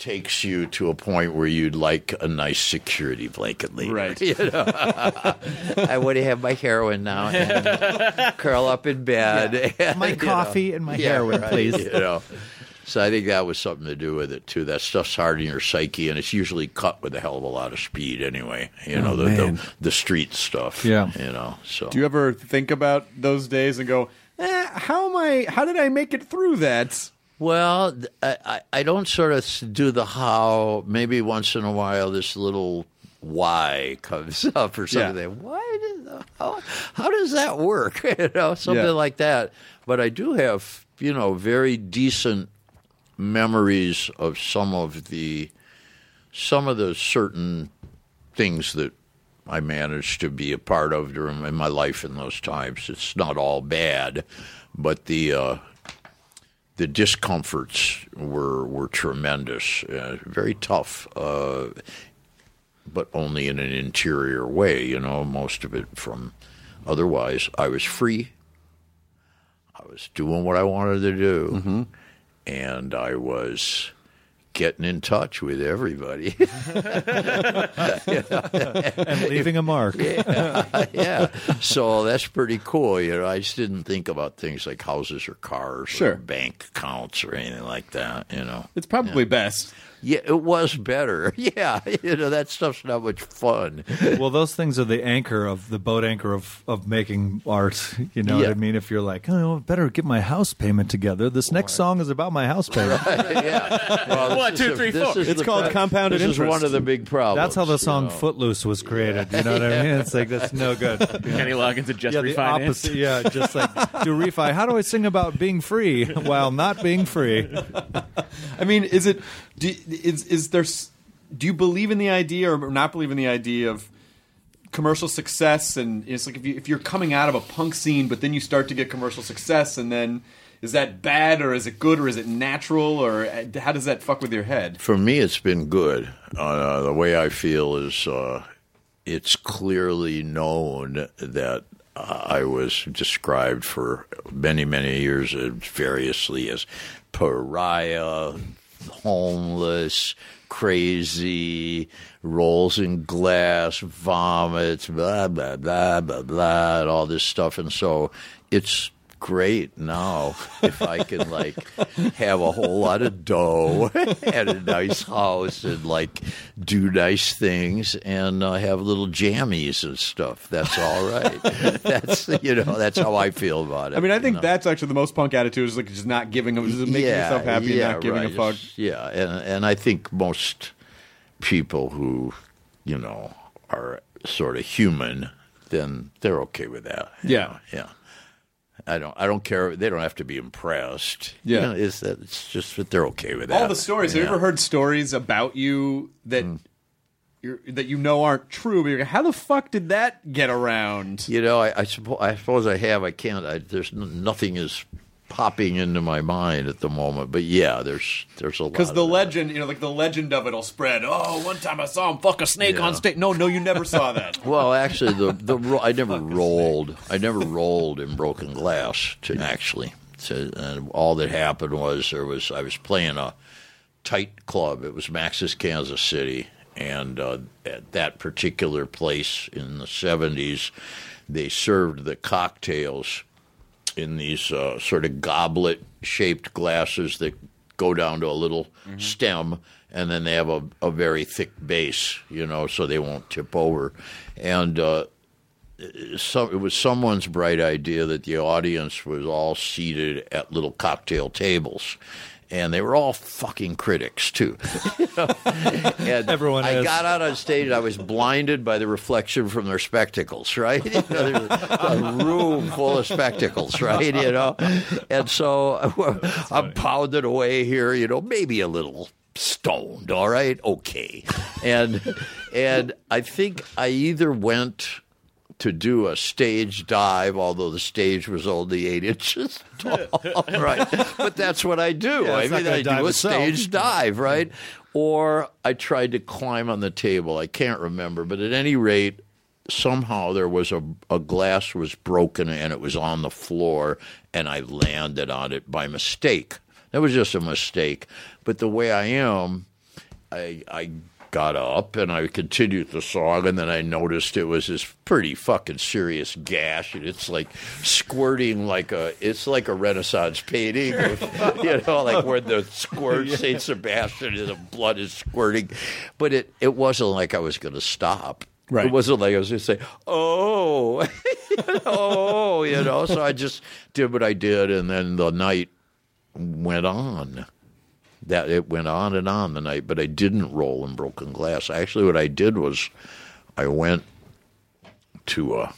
takes you to a point where you'd like a nice security blanket later. Right. You know? I want to have my heroin now and curl up in bed. and My You know. coffee and my Yeah, heroin, right, please. You know. So I think that was something to do with it too. That stuff's hard in your psyche, and it's usually cut with a hell of a lot of speed anyway. You know the, the the street stuff. Yeah. you know. So Do you ever think about those days and go, eh, "How am I? How did I make it through that?" Well, I, I- don't sort of do the how. Maybe once in a while, this little why comes up or something. Yeah. Like, Why did how, how does that work? you know, something Yeah. like that. But I do have you know very decent memories of some of the some of the certain things that I managed to be a part of during in my life in those times. It's not all bad, but the uh, the discomforts were were tremendous, uh, very tough, uh, but only in an interior way. You know, most of it from. Otherwise, I was free. I was doing what I wanted to do, and I was getting in touch with everybody. and leaving a mark. yeah. So that's pretty cool. You know, I just didn't think about things like houses or cars Sure. or bank accounts or anything like that, you know. It's probably best. Yeah, it was better. Yeah, you know that stuff's not much fun. well, those things are the anchor of the boat anchor of, of making art. You know what I mean? If you're like, oh, I better get my house payment together. This next song is about my house payment. yeah. Well, One, this two, a- three, four. It's called pro- compounded This is interest. one of the big problems. That's how the song you know. Footloose was created. You know what I mean? It's like that's no good. Kenny Loggins had just yeah, the refinanced. opposite. Yeah, just like do refi. How do I sing about being free while not being free? I mean, is it? Do, is is there? Do you believe in the idea or not believe in the idea of commercial success? And it's like if you if you're coming out of a punk scene, but then you start to get commercial success, and then is that bad or is it good or is it natural or uh, how does that fuck with your head? For me, it's been good. Uh, the way I feel is uh, it's clearly known that uh, I was described for many, many years variously as pariah, homeless, crazy, rolls in glass, vomits, blah, blah, blah, blah, blah, and all this stuff. And so it's great now if I can like have a whole lot of dough and a nice house and like do nice things and uh, have little jammies and stuff. That's all right. that's you know that's how I feel about it. I mean, I think know? that's actually the most punk attitude is like just not giving a, just making yourself happy yeah, and not giving right. a fuck. Yeah, and and I think most people who you know are sort of human, then they're okay with that. Yeah. know, yeah. I don't. I don't care. They don't have to be impressed. Yeah. You know, it's that. It's just that they're okay with that. All the stories. Have Yeah. you ever heard stories about you that hmm. you're, that you know aren't true? But you're how the fuck did that get around? You know, I, I, suppose, I suppose I have. I can't. I, there's n- nothing is popping into my mind at the moment. But yeah, there's there's a lot. Because the that. legend, you know, like the legend of it'll spread. Oh, one time I saw him fuck a snake Yeah. on stage. No, no, you never saw that. Well, actually, the the ro- I never rolled. I never rolled in broken glass. To actually, to, and all that happened was there was I was playing a tight club. It was Max's Kansas City, and uh, at that particular place in the seventies, they served the cocktails in these uh, sort of goblet shaped glasses that go down to a little stem and then they have a, a very thick base, you know, so they won't tip over. And uh, so it was someone's bright idea that the audience was all seated at little cocktail tables. And they were all fucking critics too. and Everyone I is. got out on stage. and I was blinded by the reflection from their spectacles. Right, you know, a room full of spectacles. Right, you know, and so I'm pounding away here. You know, maybe a little stoned. All right, okay, and and I think I either went to do a stage dive, although the stage was only eight inches tall. right. But that's what I do. Yeah, I mean, I do a itself. stage dive, right? Or I tried to climb on the table. I can't remember. But at any rate, somehow there was a, a glass was broken and it was on the floor, and I landed on it by mistake. That was just a mistake. But the way I am, I I got up and I continued the song, and then I noticed it was this pretty fucking serious gash, and it's like squirting like a it's like a Renaissance painting, you know, like where the squirt Saint Sebastian and the blood is squirting, but it it wasn't like I was going to stop. Right. It wasn't like I was going to say, "Oh, oh," you know. So I just did what I did, and then the night went on that it went on and on the night, but I didn't roll in broken glass. Actually, what I did was I went to uh,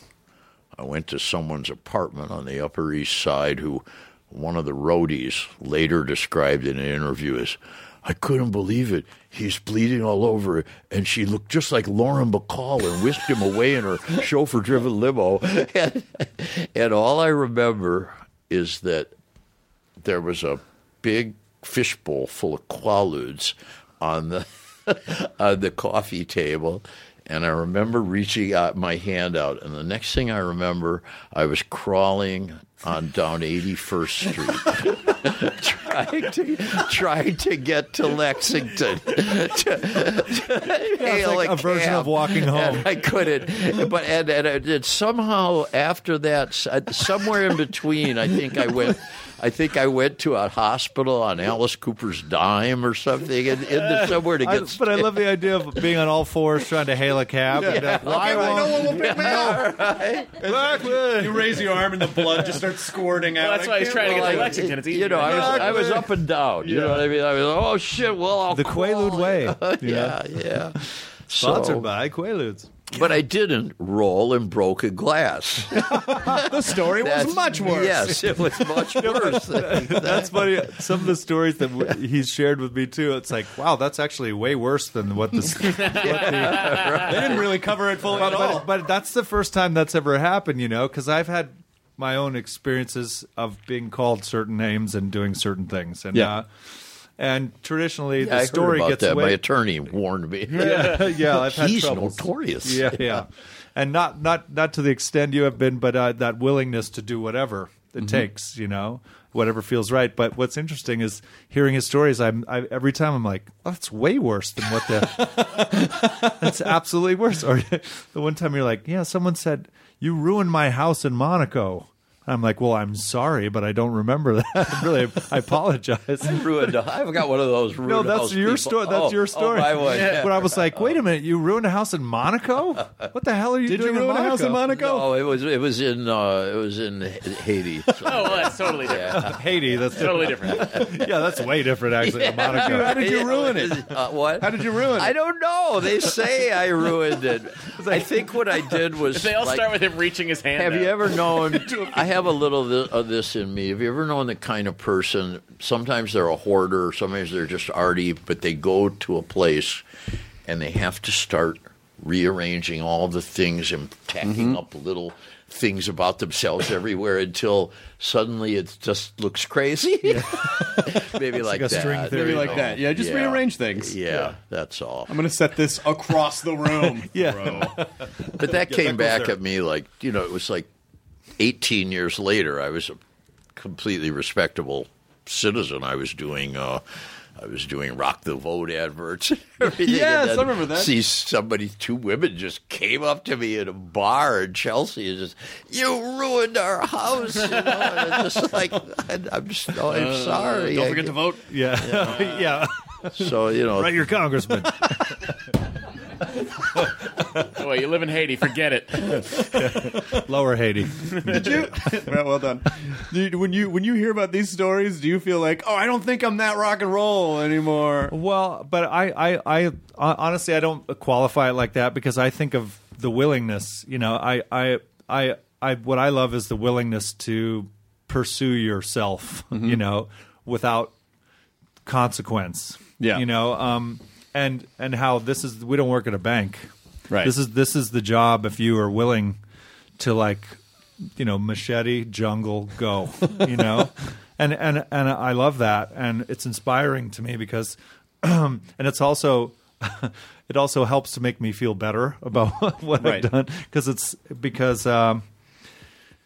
I went to someone's apartment on the Upper East Side who one of the roadies later described in an interview as I couldn't believe it. He's bleeding all over, and she looked just like Lauren Bacall and whisked him away in her chauffeur-driven limo. And, and all I remember is that there was a big fishbowl full of quaaludes on the on the coffee table and I remember reaching out my hand out and the next thing I remember I was crawling on down 81st Street, trying to trying to get to Lexington. to, to hail like a version cab. of walking home. And I couldn't, but and, and it somehow after that, uh, somewhere in between, I think I went. I think I went to a hospital on Alice Cooper's dime or something, in, in the, somewhere to I, get. but I love the idea of being on all fours trying to hail a cab. And, uh, Okay, well, no one will pick me up. Exactly. You raise your arm and the blood just starts squirting out. Well, that's why he's trying to get to Lexington. It's easy. You know, I was, I was up and down. You know what I mean? I was, oh shit! Well, I'll The Quaalude call. way. yeah, yeah. Sponsored So- by Quaaludes. But I didn't roll and broke a glass. The story was That's- much worse. Yes, it was much worse. than That's funny. Some of the stories that w- he's shared with me too. It's like, wow, that's actually way worse than what this. what the, They didn't really cover it fully at all. but, but that's the first time that's ever happened, you know, because I've had my own experiences of being called certain names and doing certain things, and Yeah. uh, and traditionally Yeah, the story about gets that. away. My attorney warned me. yeah, yeah, I've had He's troubles. notorious. Yeah, yeah, and not not not to the extent you have been, but uh, that willingness to do whatever it Mm-hmm. takes, you know, whatever feels right. But what's interesting is hearing his stories. I'm I, every time I'm like, oh, that's way worse than what the. that's absolutely worse. Or the one time you're like, yeah, someone said you ruined my house in Monaco. I'm like, well, I'm sorry, but I don't remember that. really, I apologize. ruined. I've got one of those. No, that's house your people. story. That's Oh, your story. Oh, my one. But I was like, wait a minute, you ruined a house in Monaco? What the hell are you Did doing you ruin in a house in Monaco? No, it was it was in uh, it was in Haiti. So, Oh, well, that's totally different. Haiti, that's Totally different. yeah, that's way different actually than Monaco. How did you ruin it? Uh, what? How did you ruin it? I don't know. They say I ruined it. I think what I did was. If they all like, start with him reaching his hand. Have you ever known? I have a little of this in me. Have you ever known the kind of person? Sometimes they're a hoarder. Sometimes they're just arty, but they go to a place and they have to start rearranging all the things and tacking mm-hmm. up little things about themselves everywhere until suddenly it just looks crazy. Maybe like, like that. string theory. Maybe like know. that. Yeah, just Yeah. rearrange things. Yeah, that's all. I'm going to set this across the room. Yeah. bro. But that came back there. at me like you know it was like 18 years later. I was a completely respectable citizen. I was doing. Uh, I was doing rock the vote adverts. Yes, I remember that. See somebody, two women just came up to me in a bar in Chelsea and just, "You ruined our house." You know? and it's just like, I'm just, oh, I'm sorry. Don't I- forget to vote. Yeah. yeah. So you know, Write your congressman. Oh, wait, you live in Haiti. Forget it. Lower Haiti. Did you? well, well done. Dude, when you when you hear about these stories, do you feel like, oh, I don't think I'm that rock and roll anymore? Well, but I, I, I honestly, I don't qualify it like that because I think of the willingness. You know, I, I, I, I what I love is the willingness to pursue yourself. You know, without consequence. Yeah. You know, um, and and how this is we don't work at a bank. Right. This is this is the job if you are willing to like you know machete jungle go you know and and and I love that and it's inspiring to me because and it's also it also helps to make me feel better about what Right. I've done because it's because um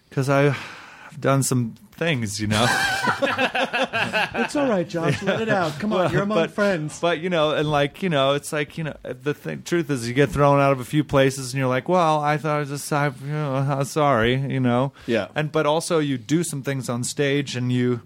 because I've done some things you know It's all right, Josh. Let it out. Come on, you're among but, friends. But you know, and like you know, it's like you know, the thing, truth is, you get thrown out of a few places, and you're like, well, I thought I was just, I, you know, I'm sorry, you know. Yeah. And but also, you do some things on stage, and you,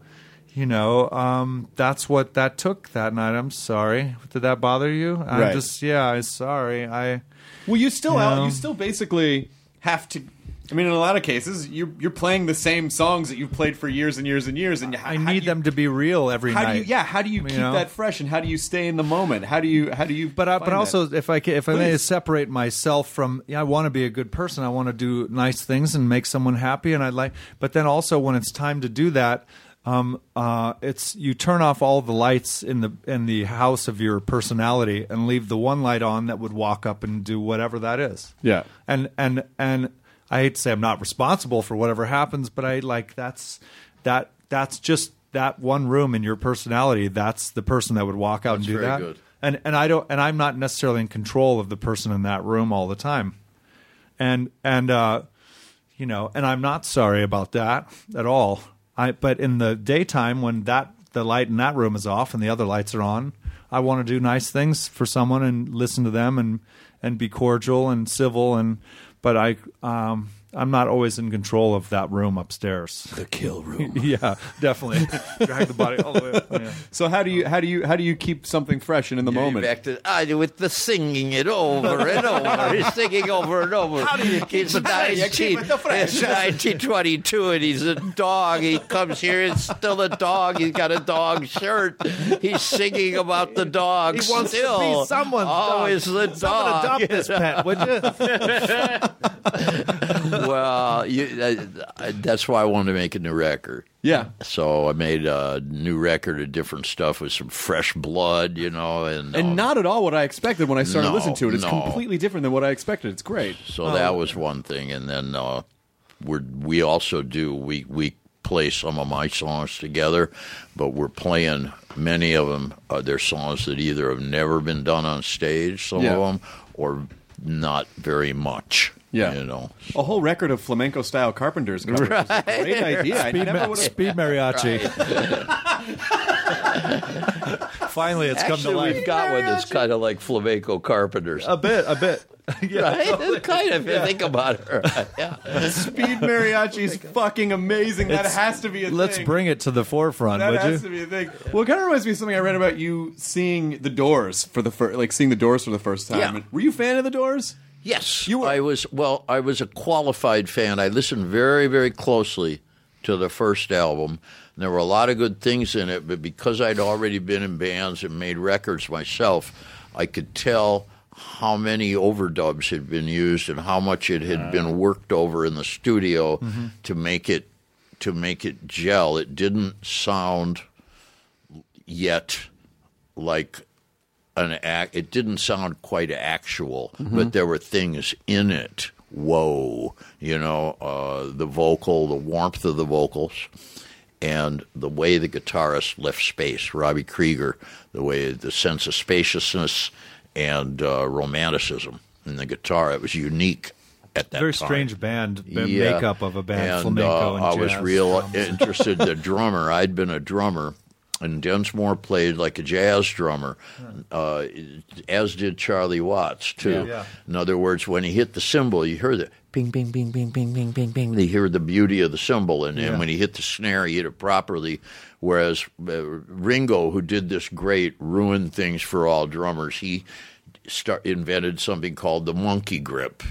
you know, um, that's what that took that night. I'm sorry. Did that bother you? I'm Right. just, yeah, I'm sorry. I. Well, you still You out, know? you still basically have to. I mean, in a lot of cases, you're you're playing the same songs that you've played for years and years and years, and I need them to be real every How night. do you? Yeah, how do you You keep know? that fresh, and how do you stay in the moment? How do you? How do you? But I, but find also, that? if I ca- if I may separate myself from, yeah, I want to be a good person. I want to do nice things and make someone happy, and I like. But then also, when it's time to do that, um, uh, it's you turn off all the lights in the in the house of your personality and leave the one light on that would walk up and do whatever that is. Yeah. and and and I hate to say I'm not responsible for whatever happens, but I like that's that that's just that one room in your personality. That's the person that would walk out and do that. good. And and I don't and I'm not necessarily in control of the person in that room all the time. And and uh, you know, and I'm not sorry about that at all. I but in the daytime when that the light in that room is off and the other lights are on, I want to do nice things for someone and listen to them and and be cordial and civil and but I um I'm not always in control of that room upstairs. The kill room. yeah, definitely. Drag the body all the way up. Yeah. So how do you how do you how do you keep something fresh and in the moment? Back to ah, I do with the singing it over and over. He's singing over and over. How do you keep it's it fresh? You 19, keep it the fresh. It's 1922 and he's a dog. He comes here, it's still a dog. He's got a dog shirt. He's singing about the dog. He wants to be still. someone's Always dog. the Someone dog. adopt this pet, would you? Well, you, uh, that's why I wanted to make a new record. Yeah. So I made a new record of different stuff with some fresh blood, you know, and And um, not at all what I expected when I started No, listening to it. It's no. completely different than what I expected. It's great. So that was one thing, and then uh, we we also do we we play some of my songs together, but we're playing many of them. Uh, they're songs that either have never been done on stage, some Yeah. of them, or not very much. Yeah. you know. A whole record of flamenco style carpenters covers. is a Great idea. I Speed, never ma- speed mariachi. Finally, it's come to Actually, life. we've got one that's kind of like flamenco carpenters. A bit, a bit. yeah. Right? kind of. If you think about it. Right? Yeah. Speed mariachi is fucking amazing. That has to be a Let's thing. bring it to the forefront, That would has you? to be a thing. Well, it kind of reminds me of something I read about you seeing the Doors for the first, like seeing the Doors for the first time. Yeah. Were you a fan of the Doors? Yes, You were- I was. Well, I was a qualified fan. I listened very, very closely to the first album. And there were a lot of good things in it, but because I'd already been in bands and made records myself, I could tell how many overdubs had been used and how much it had been worked over in the studio to make it to make it gel. It didn't sound yet like an act. It didn't sound quite actual, but there were things in it. Whoa, you know, uh, the vocal, the warmth of the vocals, and the way the guitarist left space. Robbie Krieger, the way the sense of spaciousness and uh, romanticism in the guitar. It was unique at that Very time. strange band, Yeah. makeup of a band, And, flamenco uh, and I was real interested. The drummer, I'd been a drummer, and Densmore played like a jazz drummer, uh, as did Charlie Watts too. Yeah. Yeah. In other words, when he hit the cymbal, you heard the bing, bing, bing, bing, bing, bing, bing, bing. You hear the beauty of the cymbal, and, Yeah. and when he hit the snare, he hit it properly. Whereas uh, Ringo, who did this great ruin things for all drummers, he start invented something called the monkey grip.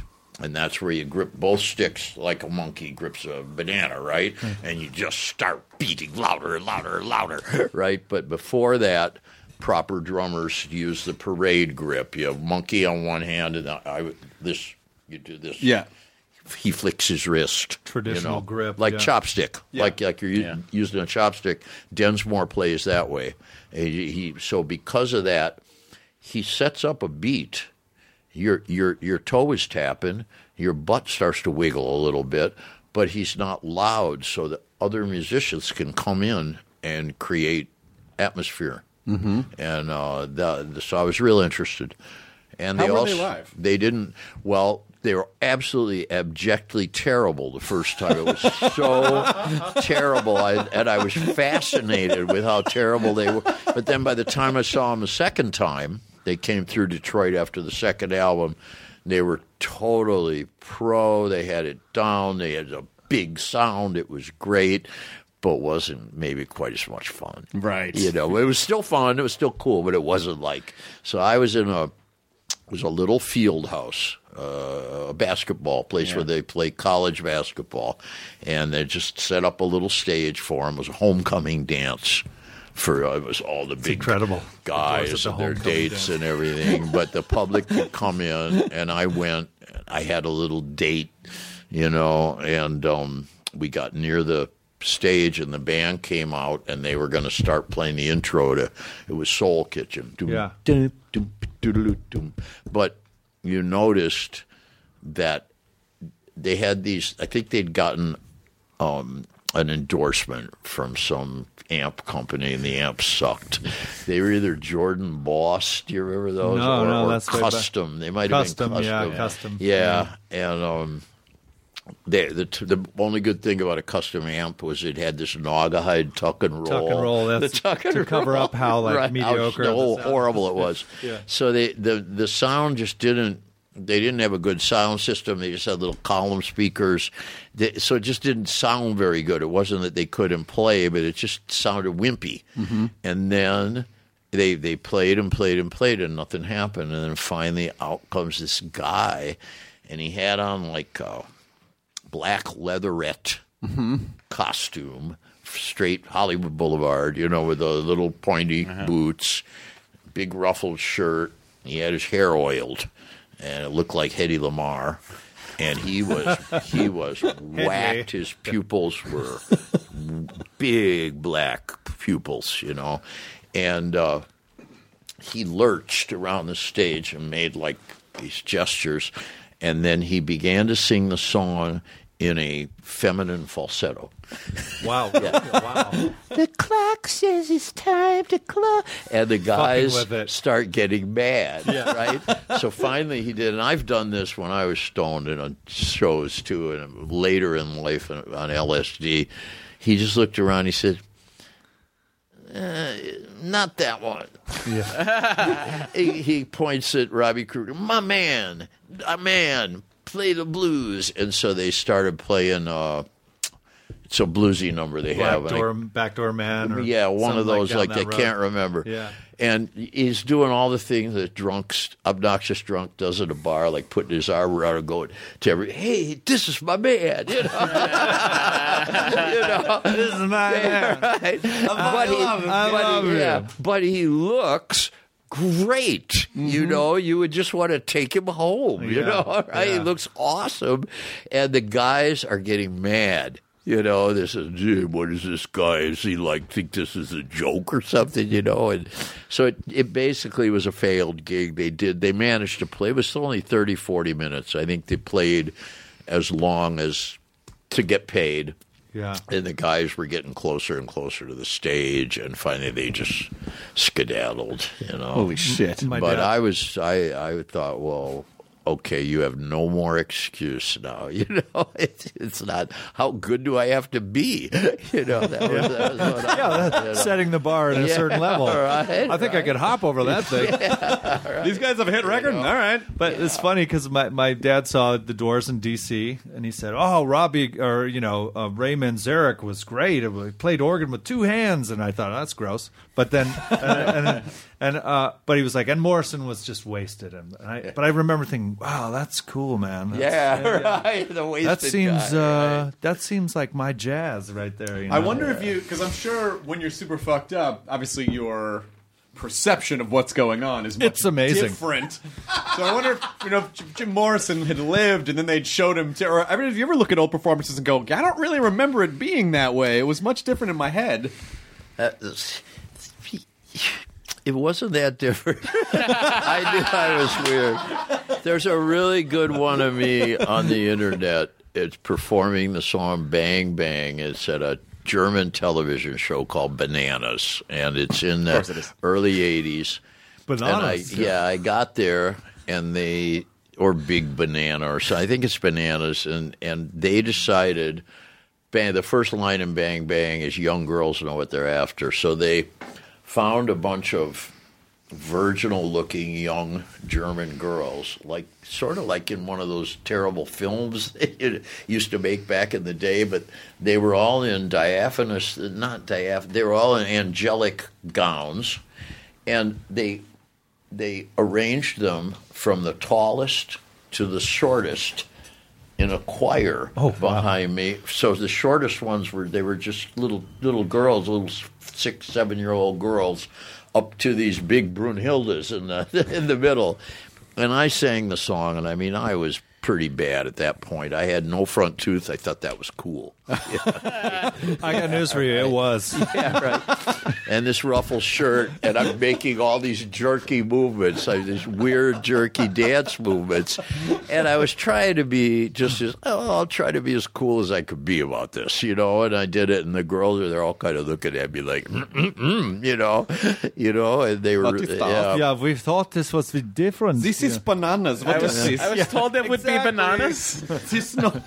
And that's where you grip both sticks like a monkey grips a banana, right? And you just start beating louder and louder and louder, right? But before that, proper drummers use the parade grip. You have monkey on one hand, and I, I this you do this. Yeah. He flicks his wrist. Traditional you know, grip, like yeah. chopstick, Yeah. like like you're Yeah. using a chopstick. Densmore plays that way. And He, he so because of that, he sets up a beat. Your your your toe is tapping. Your butt starts to wiggle a little bit, but he's not loud, so that other musicians can come in and create atmosphere. Mm-hmm. And uh, the, so I was real interested. And How they were also they live? they didn't. Well, they were absolutely abjectly terrible the first time. It was so terrible, I, and I was fascinated with how terrible they were. But then by the time I saw them the second time, they came through Detroit after the second album. They were totally pro. They had it down. They had a big sound. It was great, but wasn't maybe quite as much fun. Right. You know, it was still fun. It was still cool, but it wasn't like. So I was in a it was a little field house, a basketball place where they play college basketball, and they just set up a little stage for them. It was a homecoming dance for uh, it was all the big incredible. guys Of course, it's a and their dates dance. and everything. But the public could come in, and I went. I had a little date, you know, and um, we got near the stage, and the band came out, and they were going to start playing the intro to. It was Soul Kitchen. Doom, Yeah. dum, dum, doodaloo, dum. But you noticed that they had these. I think they'd gotten um, an endorsement from some amp company, and the amp sucked. They were either Jordan Boss. Do you remember those? No, or, no, or that's Kustom. They might have been Kustom, yeah, Kustom. Kustom. Yeah, and um, they, the the only good thing about a Kustom amp was it had this Naugahyde tuck and roll. Tuck and roll, that's the tuck and to cover up how, like, Right, mediocre how the horrible it was. Yeah. So they the the sound just didn't. They didn't have a good sound system. They just had little column speakers, They- so it just didn't sound very good. It wasn't that they couldn't play, but it just sounded wimpy. Mm-hmm. And then they they played and played and played, and nothing happened. And then finally, out comes this guy, and he had on like a black leatherette costume, straight Hollywood Boulevard, you know, with the little pointy boots, big ruffled shirt. He had his hair oiled, and it looked like Hedy Lamarr. And he was he was whacked. His pupils were big black pupils, you know, and uh, he lurched around the stage and made like these gestures, and then he began to sing the song in a feminine falsetto. Wow. wow. The clock says it's time to close. And the guys start getting mad, right? so finally he did, and I've done this when I was stoned and on shows too, and later in life on LSD. He just looked around. He said, uh, "Not that one." he, he points at Robbie Krieger. My man, a man, play the blues. And so they started playing. Uh, it's a bluesy number they have. and I- Backdoor, man. Or yeah, one of those like, that I road. can't remember. Yeah. And he's doing all the things that drunks, obnoxious drunk does at a bar, like putting his arm around and going to every, hey, this is my man, you know. you know. This is my man. Right? But he, love him. I but love he- yeah, him. but he looks great. You Mm-hmm. know, you would just want to take him home. You know, right? He looks awesome, and the guys are getting mad. You know, this is gee, what is this guy? Is he like think this is a joke or something? You know, and so it, it basically was a failed gig. They did they managed to play. It was still only 30, 40 minutes. I think they played as long as to get paid. Yeah. And the guys were getting closer and closer to the stage, and finally they just skedaddled. You know, Holy shit. My but dad- I was I I thought, well, okay, you have no more excuse now. You know, it's, it's not how good do I have to be? You know, that was, that was what Yeah, that's you know. setting the bar at a Yeah, certain level. right, I think I could hop over that thing. These guys have a hit record? All right. But it's funny because my, my dad saw the Doors in D.C. and he said, "Oh, Robbie or you know uh, Ray Manzarek was great. He played organ with two hands." And I thought that's gross. But then and and, and uh, but he was like, and Morrison was just wasted. And I, but I remember thinking, "Wow, that's cool, man. That's- Yeah, right. The wasted. That seems guy, uh, right. that seems like my jazz right there. You know? I wonder if you, because I'm sure when you're super fucked up, obviously your perception of what's going on is much It's amazing. different. so I wonder if you know if Jim- Jim Morrison had lived and then they'd showed him. To, or I mean, if you ever look at old performances and go, I don't really remember it being that way. It was much different in my head. Uh, it wasn't that different. I knew I was weird. There's a really good one of me on the internet. It's performing the song "Bang Bang." It's at a German television show called Bananas, and it's in the course early '80s. Bananas, And I, yeah, I got there, and they or Big Banana or so. I think it's Bananas, and and they decided. Bang, the first line in Bang Bang is young girls know what they're after. So they found a bunch of virginal looking young German girls, like sort of like in one of those terrible films they used to make back in the day, but they were all in diaphanous, not diaph, they were all in angelic gowns, and they they arranged them from the tallest to the shortest in a choir Oh, wow. behind me. So the shortest ones were they were just little little girls, little six seven year old girls, up to these big Brunhildes in the in the middle, and I sang the song, and I mean I was pretty bad at that point. I had no front tooth. I thought that was cool. I got news for you. It was. yeah, right. And this ruffle shirt, and I'm making all these jerky movements, like these weird jerky dance movements. And I was trying to be just as, oh, I'll try to be as cool as I could be about this, you know. And I did it, and the girls are they're all kind of looking at me like, mm, mm, mm, you know, you know, and they were, What you thought? yeah. Yeah, we thought this was different. This is bananas. I What was, is this? I was told it would be bananas? This is not.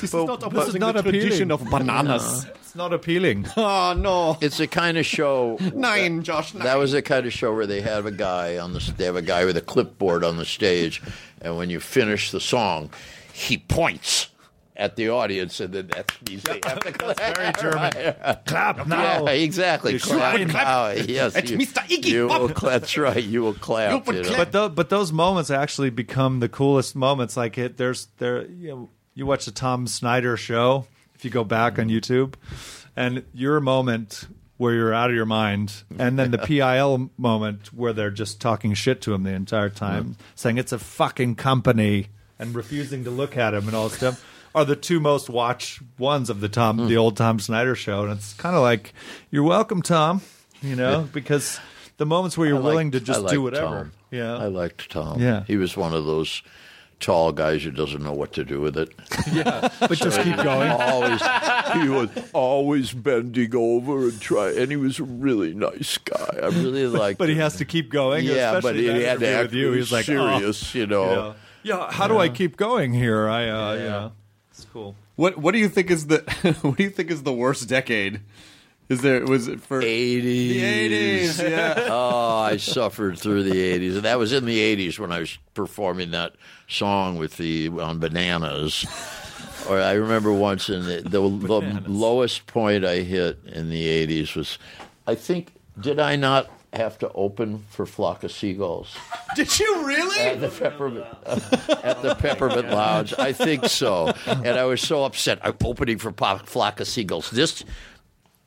This is not this is opposing not the tradition appealing. of bananas. It's not appealing. Oh no! It's the kind of show. Nine, Josh. Nine. That was the kind of show where they have a guy on the they have a guy with a clipboard on the stage, and when you finish the song, he points at the audience, and then that means they have to clap. very German. Clap now. Yeah, exactly. Clap should now. Yes, It's you- Mr. Iggy you Pop. will cla- that's right. You will clap. You you clap. But tho- but those moments actually become the coolest moments. Like it, there's there. You, know, you watch the Tom Snyder show if you go back on mm-hmm. YouTube, and your moment where you're out of your mind, and then the PIL moment where they're just talking shit to him the entire time, saying it's a fucking company and refusing to look at him and all this stuff. Are the two most watched ones of the Tom, the mm. old Tom Snyder show, and it's kind of like, "You're welcome, Tom," you know, because the moments where you're I willing liked- to I just liked do whatever, Tom. yeah, I liked Tom. Yeah. he was one of those tall guys who doesn't know what to do with it. Yeah, but just keep going. always he was always bending over and try and he was a really nice guy. I really liked But he has to keep going. Yeah, but he had to interview act with you. He's like, serious, oh, you know. Yeah, yeah how do I keep going here? I, uh, yeah. it's cool. What What do you think is the What do you think is the worst decade? Is there was it for 80s. the eighties? Yeah. oh, I suffered through the 80s. And that was in the 80s when I was performing that song with the on bananas. Or I remember once in the, the, lowest point I hit in the 80s was I think did I not have to open for Flock of Seagulls Did you really? at the Peppermint uh, at the Peppermint Lounge? I think so. And I was so upset. I'm opening for Flock of Seagulls. This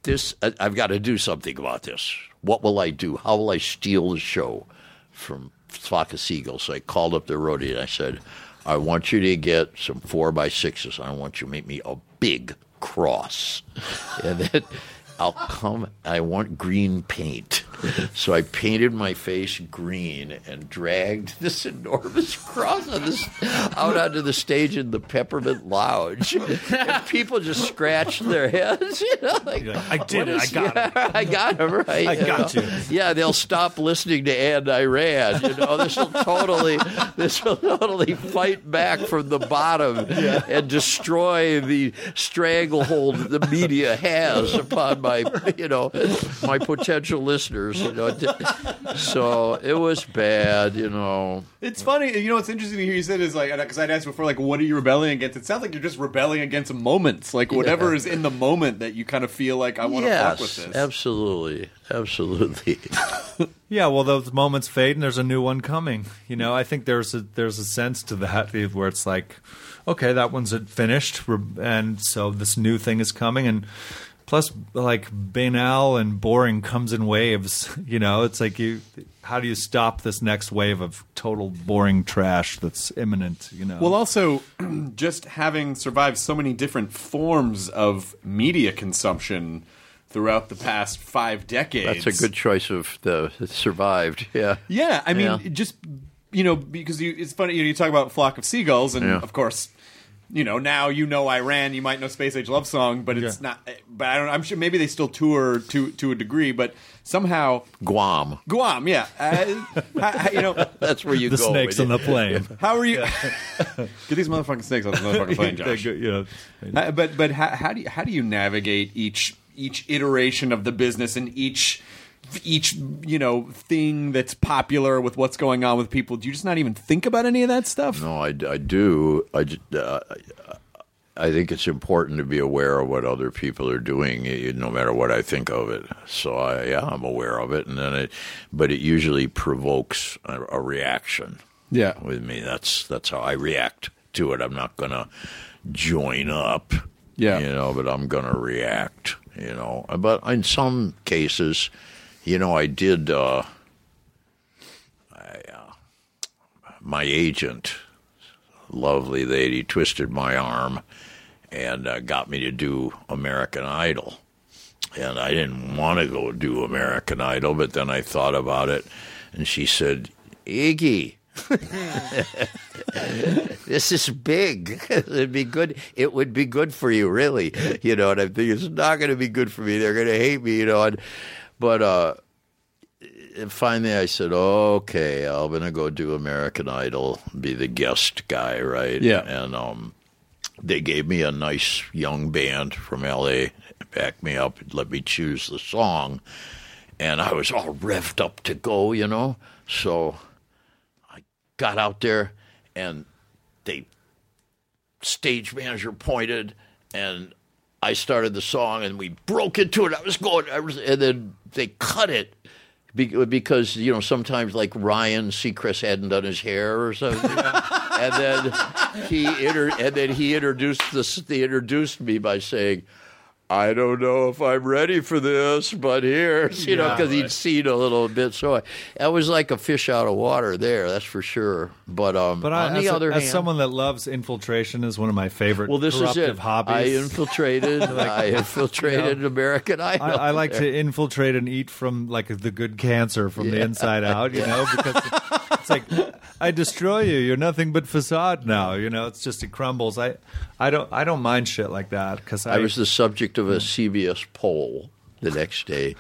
this I, I've got to do something about this. What will I do? How will I steal the show from Flock Seagulls? So I called up the roadie and I said, I want you to get some four by sixes. I want you to make me a big cross. And then I'll come I want green paint. So I painted my face green and dragged this enormous cross on this, out onto the stage in the Peppermint Lounge. And people just scratched their heads. You know, like, like, "I did it. I got yeah, I got him right. I you got know? you. Yeah, they'll stop listening to And I Ran. You know, this will totally, this will totally fight back from the bottom and destroy the stranglehold the media has upon my, you know, my potential listeners. You know, so it was bad. You know, It's funny. You know what's interesting to hear you said is like because I'd asked before like what are you rebelling against? It sounds like you're just rebelling against moments, like whatever is in the moment that you kind of feel like I want to fuck with yes, this. absolutely, absolutely. Yeah, well, those moments fade, and there's a new one coming. You know, I think there's a there's a sense to that where it's like, okay, that one's finished, and so this new thing is coming, and plus, like banal and boring comes in waves. You know, it's like you, how do you stop this next wave of total boring trash that's imminent? You know, Well, also, just having survived so many different forms of media consumption throughout the past five decades. That's a good choice of the survived. Yeah. Yeah, I mean, Yeah. just you know, because you, it's funny. You, know, you talk about flock of seagulls, and Yeah. of course, you know now you know I Ran. You might know Space Age Love Song, but it's not. But I don't. I'm sure maybe they still tour to to a degree, but somehow Guam. Guam, yeah. Uh, how- how- you know, That's where you the go. snakes on the plane. how are you? Get these motherfucking snakes on the motherfucking plane, Josh. you know, Uh, but but how, how do you how do you navigate each each iteration of the business and each each you know thing that's popular with what's going on with people? Do you just not even think about any of that stuff? No, I, I do. I, uh, I think it's important to be aware of what other people are doing, no matter what I think of it. So I, yeah, I'm aware of it, and then it, but it usually provokes a, a reaction. Yeah. with me, that's that's how I react to it. I'm not gonna join up. Yeah. you know, but I'm gonna react. You know, but in some cases, you know, I did. Uh, my agent, lovely lady, twisted my arm and uh, got me to do American Idol. And I didn't want to go do American Idol, but then I thought about it, and she said, Iggy. this is big. It'd be good. It would be good for you, really. You know, and I'm thinking it's not going to be good for me. They're going to hate me. You know, and, but uh, finally I said, okay, I'm gonna go do American Idol, be the guest guy, right? Yeah. And um, they gave me a nice young band from LA, back me up, let me choose the song, and I was all revved up to go, you know. So I got out there, and they stage manager pointed, and I started the song, and we broke into it. I was going, I was, and then they cut it because you know sometimes like Ryan Seacrest hadn't done his hair or something, and then he inter- and then he introduced. They introduced me by saying. I don't know if I'm ready for this, but here's, you know, Yeah, because he'd seen a little bit. So I, I was like a fish out of water there, that's for sure. But um, But I, on as, the a- other as hand, someone that loves infiltration, is one of my favorite well, this is corruptive it. hobbies. I infiltrated. I infiltrated American I, Idol. I like to infiltrate and eat from like the good cancer from the inside out, you know, because it's like I destroy you. You're nothing but facade now. You know, it's just it crumbles. I, I don't, I don't mind shit like that because I, I was the subject of a CBS poll the next day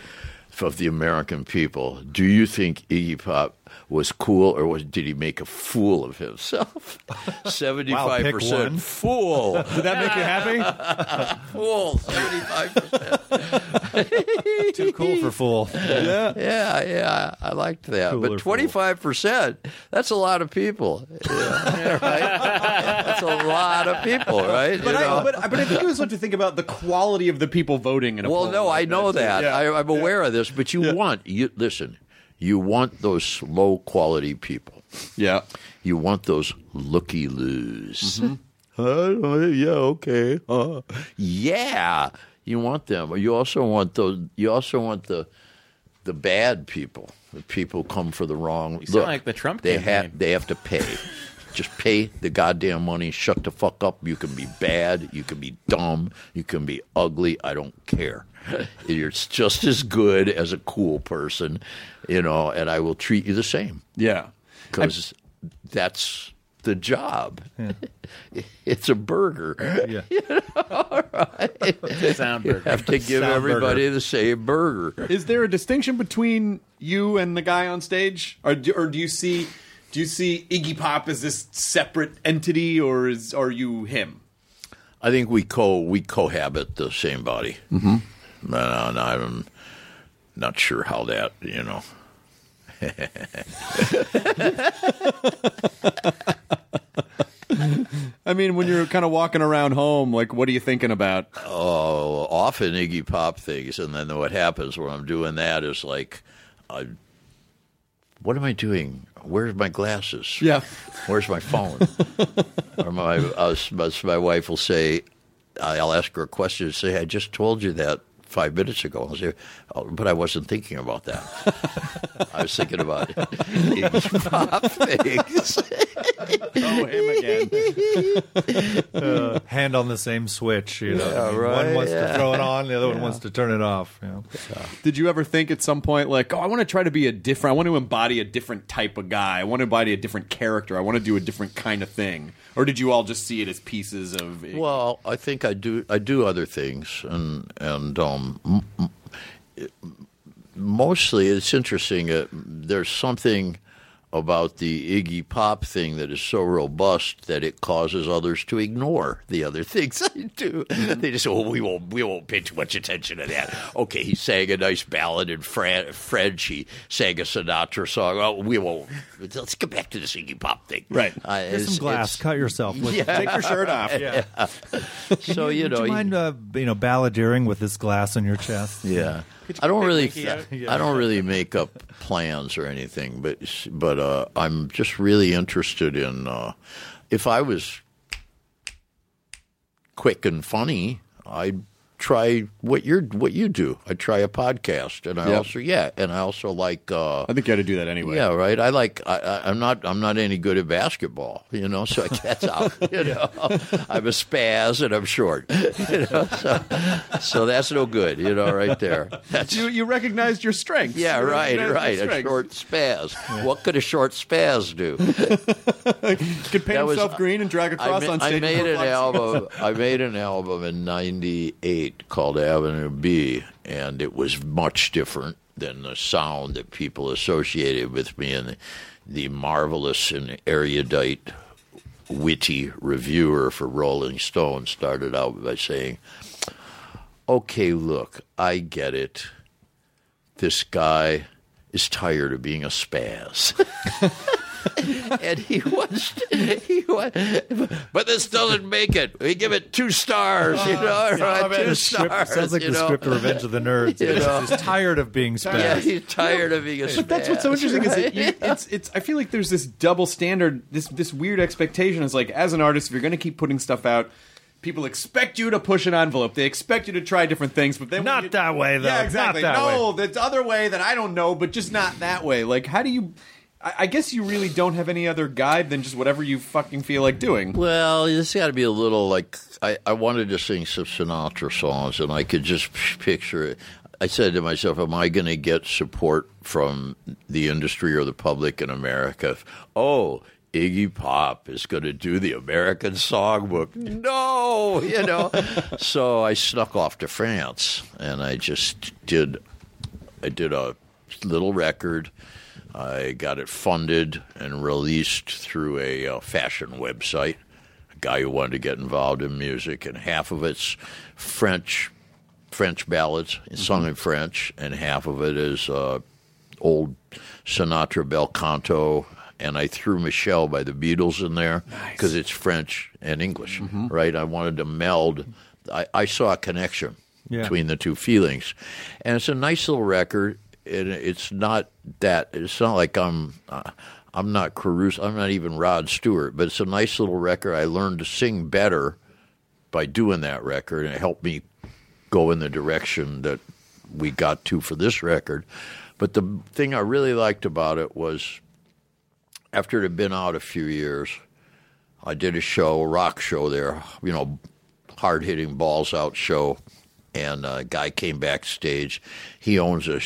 of the American people. Do you think Iggy Pop was cool or was did he make a fool of himself? Seventy-five one. percent fool. Did that make you happy? fool. Seventy-five percent. Too cool for fool. Yeah, yeah, yeah. I liked that. Cool or but twenty-five percent—that's a lot of people. Yeah, right? That's a lot of people, right? But You know? I, but, but I think you also have to think about the quality of the people voting in a Well, poll no, like I know too. that. Yeah. I, I'm aware of this, but you want you listen. You want those low quality people. yeah. You want those looky loos. Mm-hmm. Uh, yeah, okay. Uh, yeah, you want them. You also want those. You also want the the bad people. The people come for the wrong. You sound like the Trump They campaign. have. They have to pay. Just pay the goddamn money. Shut the fuck up. You can be bad. You can be dumb. You can be ugly. I don't care. You're just as good as a cool person, you know. And I will treat you the same Yeah. because that's the job. it's a burger. Yeah. All right. Sound You burger. have to give Sound everybody burger. the same burger. Is there a distinction between you and the guy on stage, or do, or do you see do you see Iggy Pop as this separate entity, or is are you him? I think we co we cohabit the same body. Mm-hmm. And I'm not sure how that you know. I mean, when you're kind of walking around home, like, what are you thinking about? Oh, often Iggy Pop things, and then what happens when I'm doing that is like, I, what am I doing? Where's my glasses? Yeah. Where's my phone? or my, uh, my my wife will say, I'll ask her a question and say, I just told you that five minutes ago. I'll say, but I wasn't thinking about that. I was thinking about Iggy Pop things. Oh, him again. Uh, hand on the same switch. You know, Yeah, I mean, right, one wants yeah. to throw it on, the other one wants to turn it off. You know? Did you ever think at some point, like, oh, I want to try to be a different, I want to embody a different type of guy. I want to embody a different character. I want to do a different kind of thing. Or did you all just see it as pieces of. Well, I think I do. I do other things, and and um, m- m- it- mostly it's interesting. Uh, there's something about the Iggy Pop thing that is so robust that it causes others to ignore the other things I do. They just say, "Oh, we won't, we won't pay too much attention to that." Okay, he sang a nice ballad in Fran- French. He sang a Sinatra song. Oh, we won't. Let's get back to this Iggy Pop thing. Right. Uh, Here's it's- some glass. Cut yourself. With- Take your shirt off. Yeah. So you know, Would you mind, uh, you know, balladeering with this glass on your chest? Yeah, I don't really. I don't really make up plans or anything, but but uh, I'm just really interested in uh, if I was quick and funny, I'd try what you're what you do. I try a podcast, and I Yep. also yeah, and I also like. Uh, I think you had to do that anyway. yeah, right. I like. I, I, I'm not. I'm not any good at basketball, you know. So that's out. You know, I'm a spaz and I'm short. You know, so, so that's no good. You know, right there. That's You, you recognized your strengths. yeah, You right, right. A short spaz. What could a short spaz do? Could paint was- himself green and drag I, across ma- on I stage. made an album. I made an album in '98 called Avenue B, and it was much different. than the sound that people associated with me and the, marvelous and erudite, witty reviewer for Rolling Stone started out by saying, "Okay, look, I get it. This guy is tired of being a spaz." and he was, he was, but this doesn't make it. We give it two stars, you know, Oh, right? Uh, two The script- stars. sounds like you the know? script of Revenge of the Nerds. You know? He's tired of being spaz. Yeah, he's tired of being a spaz. But that's what's so interesting is that you, it's it's. I feel like there's this double standard, this this weird expectation. Is like as an artist, if you're going to keep putting stuff out, people expect you to push an envelope. They expect you to try different things, but then when Not you- that way, though. Yeah, Not exactly. that no, way. the other way that I don't know, but just not that way. Like, how do you? I, I guess you really don't have any other guide than just whatever you fucking feel like doing. Well, it's got to be a little like I, I wanted to sing some Sinatra songs, and I could just picture it. I said to myself, "Am I going to get support from the industry or the public in America?" Oh, Iggy Pop is going to do the American Songbook. No, you know. so I snuck off to France, and I just did. I did a little record. I got it funded and released through a uh, fashion website. A guy who wanted to get involved in music, and half of it's French, French ballads sung in French, and half of it is uh, old Sinatra bel canto. And I threw Michelle by the Beatles in there because it's French and English, right? I wanted to meld. I, I saw a connection Yeah. between the two feelings, and it's a nice little record. And it's not that. It's not like I'm. Uh, I'm not Caruso. I'm not even Rod Stewart. But it's a nice little record. I learned to sing better by doing that record, and it helped me go in the direction that we got to for this record. But the thing I really liked about it was after it had been out a few years, I did a show, a rock show there, you know, hard hitting balls out show. And a guy came backstage. He owns a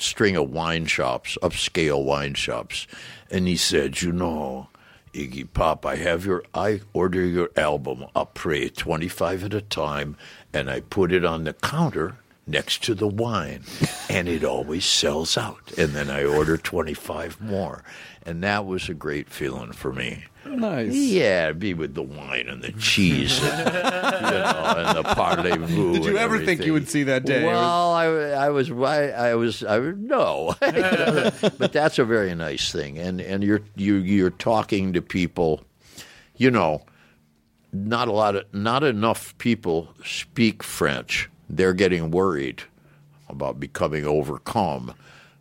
string of wine shops, upscale wine shops. And he said, You know, Iggy Pop, I have your, I order your album, Après, 25 at a time, and I put it on the counter next to the wine, and it always sells out. And then I order 25 more. And that was a great feeling for me. Nice. Yeah, be with the wine and the cheese, and, you know, and the parlez-vous. Did you ever think you would see that day? Well, I, I was, I, I was, I no, but that's a very nice thing, and and you're you you're talking to people, you know, not a lot of, not enough people speak French. They're getting worried about becoming overcome.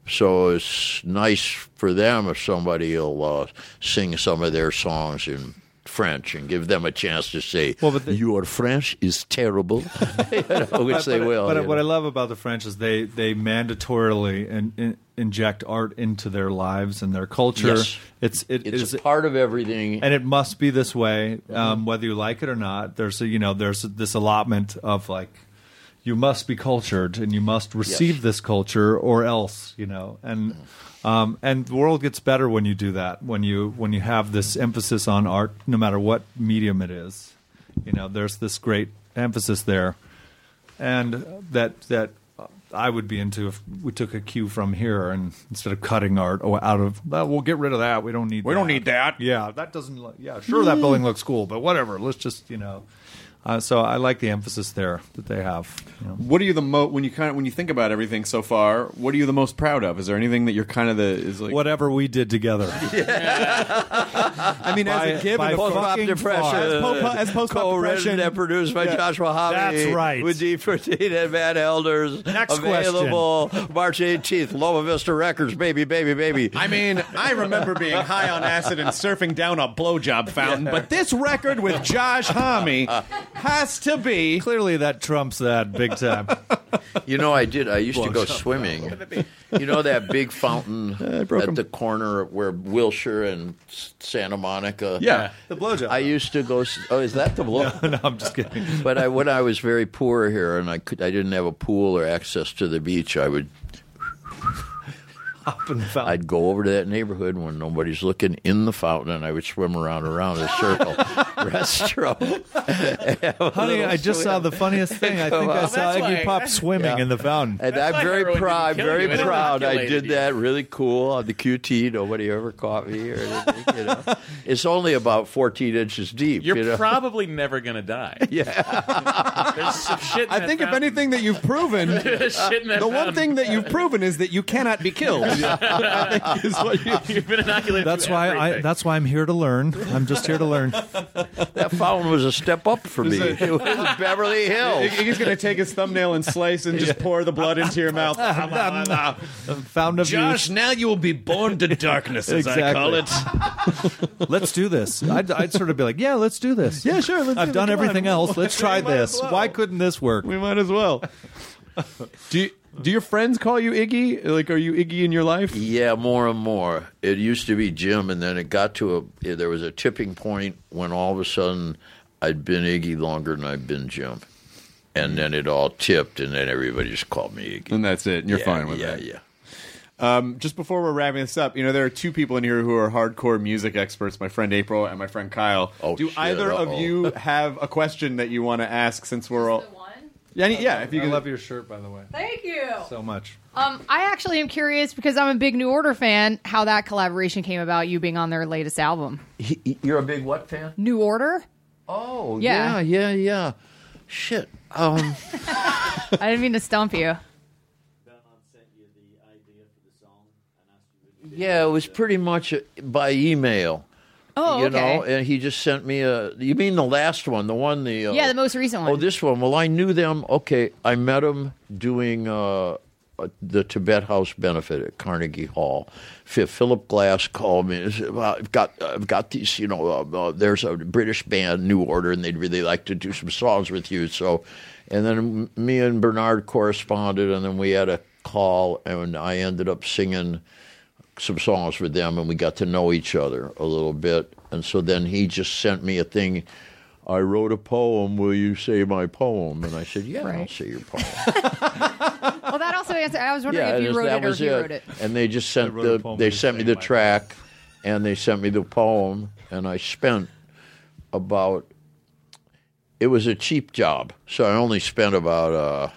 So it's nice for them if somebody will uh, sing some of their songs in French and give them a chance to say, Well, the- "Your French is terrible," You know, which they but, will. But what I love about the French is they they mandatorily in, in, inject art into their lives and their culture. Yes. It's it it's is part of everything. and it must be this way, um, whether you like it or not. There's a, you know there's this allotment of like you must be cultured and you must receive Yes. this culture or else you know and um, and the world gets better when you do that when you when you have this emphasis on art no matter what medium it is you know there's this great emphasis there and that that I would be into if we took a cue from here and instead of cutting art or out of well, we'll get rid of that we don't need We that. don't need that. yeah that doesn't look yeah sure that building looks cool but whatever let's just you know uh, so I like the emphasis there that they have you know. What are you the mo when you kind of when you think about everything so far? What are you the most proud of? Is there anything that you're kind of the is like? whatever we did together I mean, as a given, by of course, Post-pop depression, far. As po- as post-pop co-written depression- and produced by Yeah. Joshua Homme. That's right. With Dean Fertita and Matt Helders. Next Available March 18th. Loma Vista Records, baby, baby, baby. I mean, I remember being high on acid and surfing down a blowjob fountain, but this record with Josh Homme has to be. clearly that trumps that big time You know, I did. I used to go swimming. You know that big fountain at the corner where Wilshire and S- Santa Monica. yeah. the blowjob I used to go. s- Oh, is that the blow? no I'm just kidding But I, when I was very poor here and I could, I didn't have a pool or access to the beach, I would Hop in the fountain. I'd go over to that neighborhood when nobody's looking in the fountain, and I would swim around around a circle, restroom. Honey, I just saw the funniest thing. I think I saw that's Iggy why- Pop swimming in the fountain. And That's I'm why very heroin didn't proud, very proud. I did you. that really cool on the QT. Nobody ever caught me or anything. You know, it's only about 14 inches deep. You're you know? probably never gonna die. Yeah. There's some shit. In I that think if anything that you've proven, shit in that the one fountain. thing that you've proven is that you cannot be killed. I is what you- You've been inoculated. That's to why I. That's why I'm here to learn. I'm just here to learn. That fountain was a step up for me. It was Beverly Hills. He's going to take his thumbnail and slice and just pour the blood into your mouth. Fountain of Josh, now you will be born to darkness, as I call it. Let's do this. I'd, I'd sort of be like, yeah, let's do this. Yeah, sure. Let's I've do done Come on. everything else. Let's try We might as this. well. Why couldn't this work? We might as well. Do you, do your friends call you Iggy? Like, are you Iggy in your life? Yeah, more and more. It used to be Jim, and then it got to a. There was a tipping point when all of a sudden I'd been Iggy longer than I'd been Jim, and then it all tipped, and then everybody just called me Iggy. And that's it. And you're yeah, fine with yeah, that. Yeah, Um, just before we're wrapping this up, you know, there are two people in here who are hardcore music experts, my friend April and my friend Kyle. Oh, Do shit, either of uh-oh. you have a question that you want to ask since we're all. Yeah, any- yeah, if you I can. love your shirt, by the way, Thank you. so much. Um, I actually am curious because I'm a big New Order fan. How that collaboration came about? You being on their latest album, He- he- you're a big what fan? New Order. Oh, Yeah. yeah, yeah, yeah. Shit. Um, I didn't mean to stump you. yeah, it was pretty much uh, by email. Oh, you okay. know, and he just sent me a. You mean the last one, the one the. Uh, yeah, the most recent one. Oh, this one. Well, I knew them. Okay, I met them doing uh, uh, the Tibet House benefit at Carnegie Hall. Philip Glass called me and said, well, "I've got, I've got these. You know, uh, uh, there's a British band, New Order, and they'd really like to do some songs with you." So, and then me and Bernard corresponded, and then we had a call, and I ended up singing some songs for them and we got to know each other a little bit. And so then he just sent me a thing. I wrote a poem. Will you say my poem? And I said, Yeah, I'll say your poem. well, that also answered. I was wondering yeah, if you wrote it or was if you wrote it. And they just sent the they sent me the my track, and they sent me the poem, and I spent about. It was a cheap job, so I only spent about. Uh,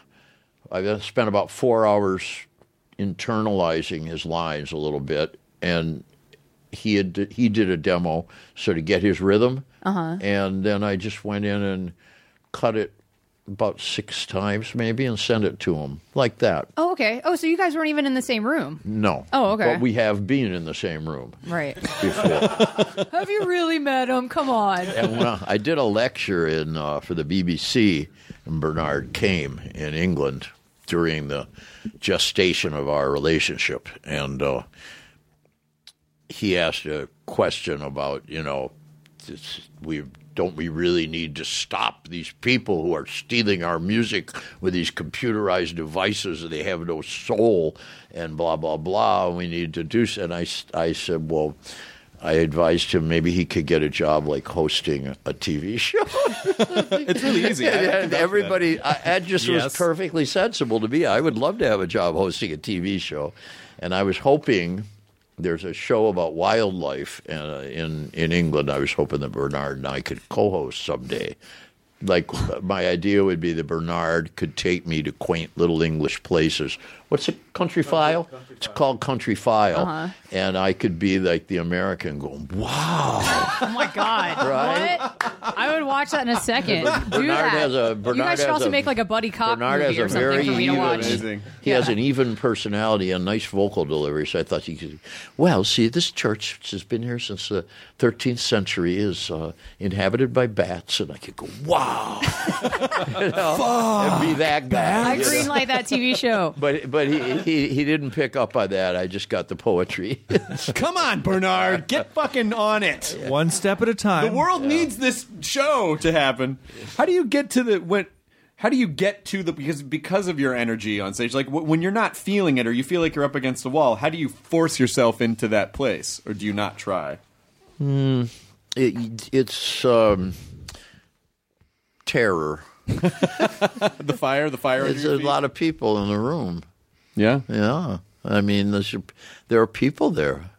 I spent about four hours internalizing his lines a little bit, and he had he did a demo so to get his rhythm, uh-huh. and then I just went in and cut it about six times maybe and sent it to him like that. Oh, okay. Oh, so you guys weren't even in the same room, No. Oh, okay. But we have been in the same room right? before. Have you really met him? Come on. and when I, I did a lecture in uh, for the BBC, and Bernard came in England during the gestation of our relationship, and uh, he asked a question about, you know, we don't we really need to stop these people who are stealing our music with these computerized devices and they have no soul and blah blah blah. We need to do. so. And I I said, well. I advised him maybe he could get a job like hosting a TV show. It's really easy. I and vouch that. everybody, I, that just Yes. was perfectly sensible to me. I would love to have a job hosting a TV show, and I was hoping there's a show about wildlife uh, in in England. I was hoping that Bernard and I could co-host someday. Like my idea would be that Bernard could take me to quaint little English places. What's a country file? it's called Country File, Uh-huh. and I could be like the American going, "Wow." Oh my god! Right? What? I would watch that in a second. Do Bernard that. has a- you guys should has also a- make like a buddy cop Bernard movie has a or something very for me to watch. Amazing. he has an even personality and nice vocal delivery. So I thought he could. Well, see, this church, which has been here since the 13th century, is uh, inhabited by bats, and I could go, wow, you know, and be that guy. I greenlight that TV show. But but he, he he didn't pick up on that. I just got the poetry. Come on, Bernard, get fucking on it. One step at a time. The world needs this show to happen. How do you get to the when? How do you get to the because because of your energy on stage? Like wh- when you're not feeling it or you feel like you're up against the wall. How do you force yourself into that place, or do you not try? it, it's um, terror. The fire, the fire. There's a lot of people in the room. Yeah. Yeah. I mean, there are people there.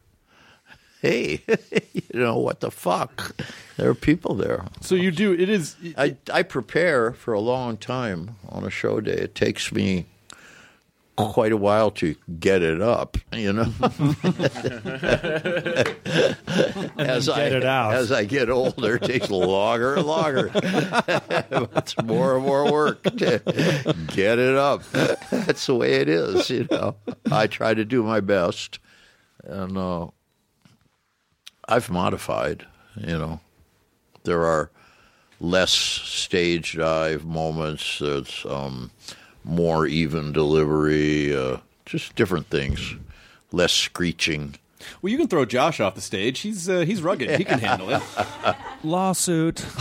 Hey, you know what the fuck? There are people there. So you do. It is. I I prepare for a long time on a show day. It takes me quite a while to get it up. You know, as I Get it out. as I get older, it takes longer and longer. it's more and more work to get it up. That's the way it is. You know, I try to do my best, and uh, I've modified. You know, there are less stage dive moments. There's um, more even delivery. Uh, just different things. Less screeching. Well, you can throw Josh off the stage. He's uh, he's rugged. He can handle it. Lawsuit.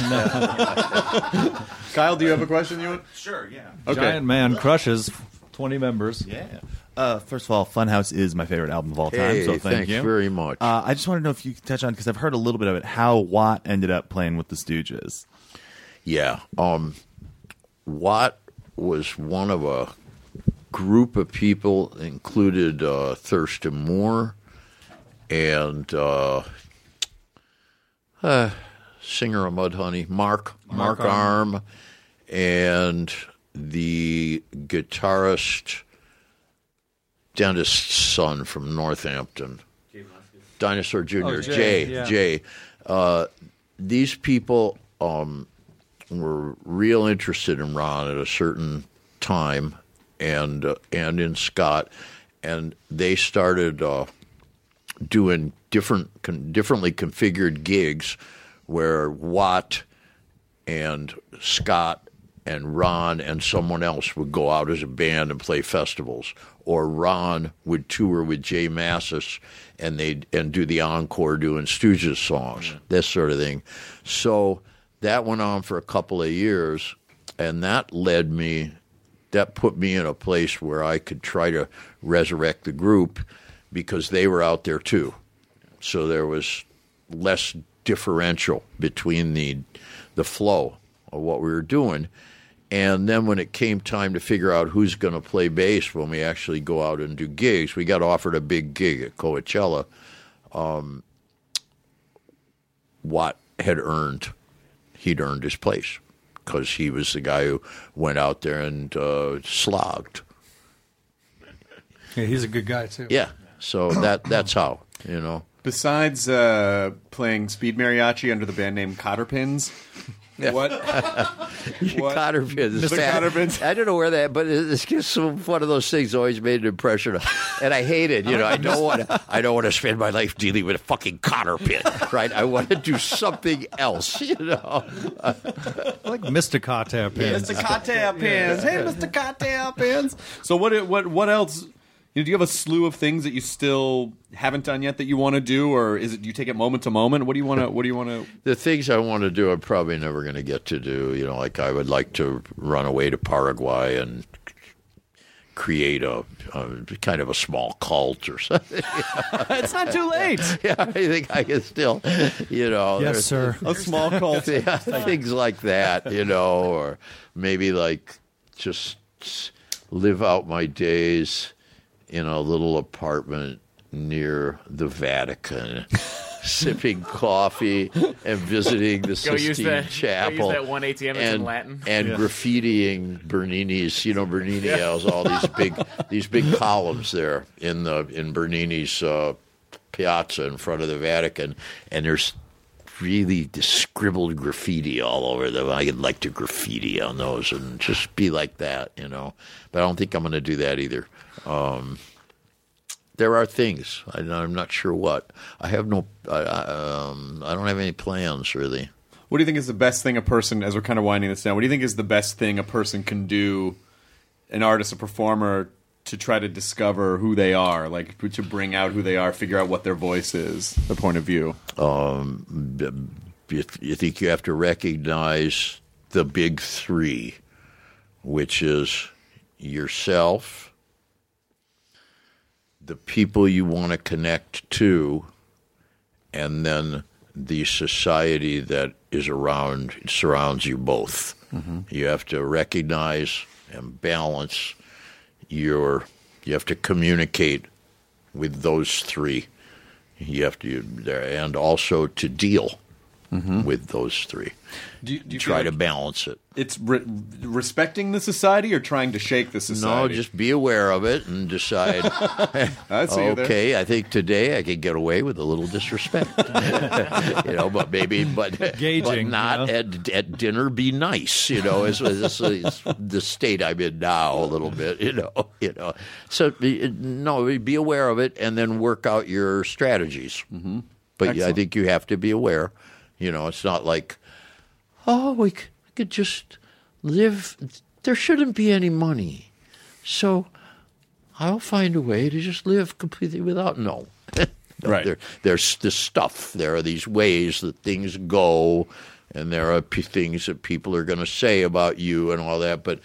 Kyle, do you have a question? You want? Sure, yeah. Okay. Giant Man crushes 20 members. Yeah. Uh, first of all, Funhouse is my favorite album of all time, Hey, so thank you very much. Uh, I just want to know if you could touch on because I've heard a little bit of it how Watt ended up playing with the Stooges. Yeah. Um, Watt was one of a group of people, included uh, Thurston Moore and uh, uh, singer of Mudhoney, Mark, Mark, Mark Arm, and the guitarist, dentist's son from Northampton, Dinosaur Jr., Oh, Jay, Jay, yeah. Jay. Uh, these people um, were real interested in Ron at a certain time, and uh, and in Scott, and they started uh, doing different, con- differently configured gigs, where Watt and Scott and Ron and someone else would go out as a band and play festivals, or Ron would tour with Jay Mascis and they and do the encore doing Stooges songs, this sort of thing. So that went on for a couple of years, and that led me. That put me in a place where I could try to resurrect the group because they were out there too. So there was less differential between the the flow of what we were doing. And then when it came time to figure out who's going to play bass when we actually go out and do gigs, we got offered a big gig at Coachella. Um, Watt had earned, he'd earned his place because he was the guy who went out there and uh, slogged. Yeah, he's a good guy, too. Yeah, so that that's how you know. Besides uh, playing speed mariachi under the band name Cotterpins, what? what? Cotter pins. Mr. Cotter pins. I don't know where that, but it's just one of those things always made an impression, and I hate it. You know, I don't want to. I don't want to spend my life dealing with a fucking cotter pin, right? I want to do something else. You know, like Mr. Cotter pins. Mr. Cocktail pins. Hey, Mr. Cocktail pins. So what? What? What else? You know, do you have a slew of things that you still haven't done yet that you want to do, or is it do you take it moment to moment? What do you want to? What do you want to? the things I want to do, I'm probably never going to get to do. You know, like I would like to run away to Paraguay and create a, a kind of a small cult or something. it's not too late. yeah, I think I can still, you know. Yes, sir. A small cult. yeah, things like that, you know, or maybe like just live out my days in a little apartment near the Vatican, sipping coffee and visiting the Sistine that- go Chapel. use that one ATM that's in and, Latin. and Yeah. graffitiing Bernini's. You know, Bernini has all these big these big columns there in the in Bernini's uh, piazza in front of the Vatican, and there's really scribbled graffiti all over them. I'd like to graffiti on those and just be like that, you know. But I don't think I'm going to do that either. Um, there are things I, I'm not sure what. I have no. I, I, um, I don't have any plans really. What do you think is the best thing a person, as we're kind of winding this down, what do you think is the best thing a person can do, an artist, a performer, to try to discover who they are, like to bring out who they are, figure out what their voice is, their point of view? Um, you, you think you have to recognize the big three, which is yourself, the people you want to connect to, and then the society that is around surrounds you both. Mm-hmm. You have to recognize and balance your. You have to communicate with those three. You have to and also to deal with those three. Do you, do you Try feel to like balance it. It's re- respecting the society or trying to shake the society. No, just be aware of it and decide. I see you there. okay, I think today I could get away with a little disrespect. you know, but maybe, but Gauging, but you not know? at at dinner. Be nice. You know, is, is, is the state I'm in now a little bit. You know, you know. So be- no, be aware of it and then work out your strategies. Mm-hmm. But yeah, I think you have to be aware. You know, it's not like oh, we could just live. There shouldn't be any money. So I'll find a way to just live completely without. No. No, Right. There, there's this stuff. There are these ways that things go, and there are p- things that people are going to say about you and all that. But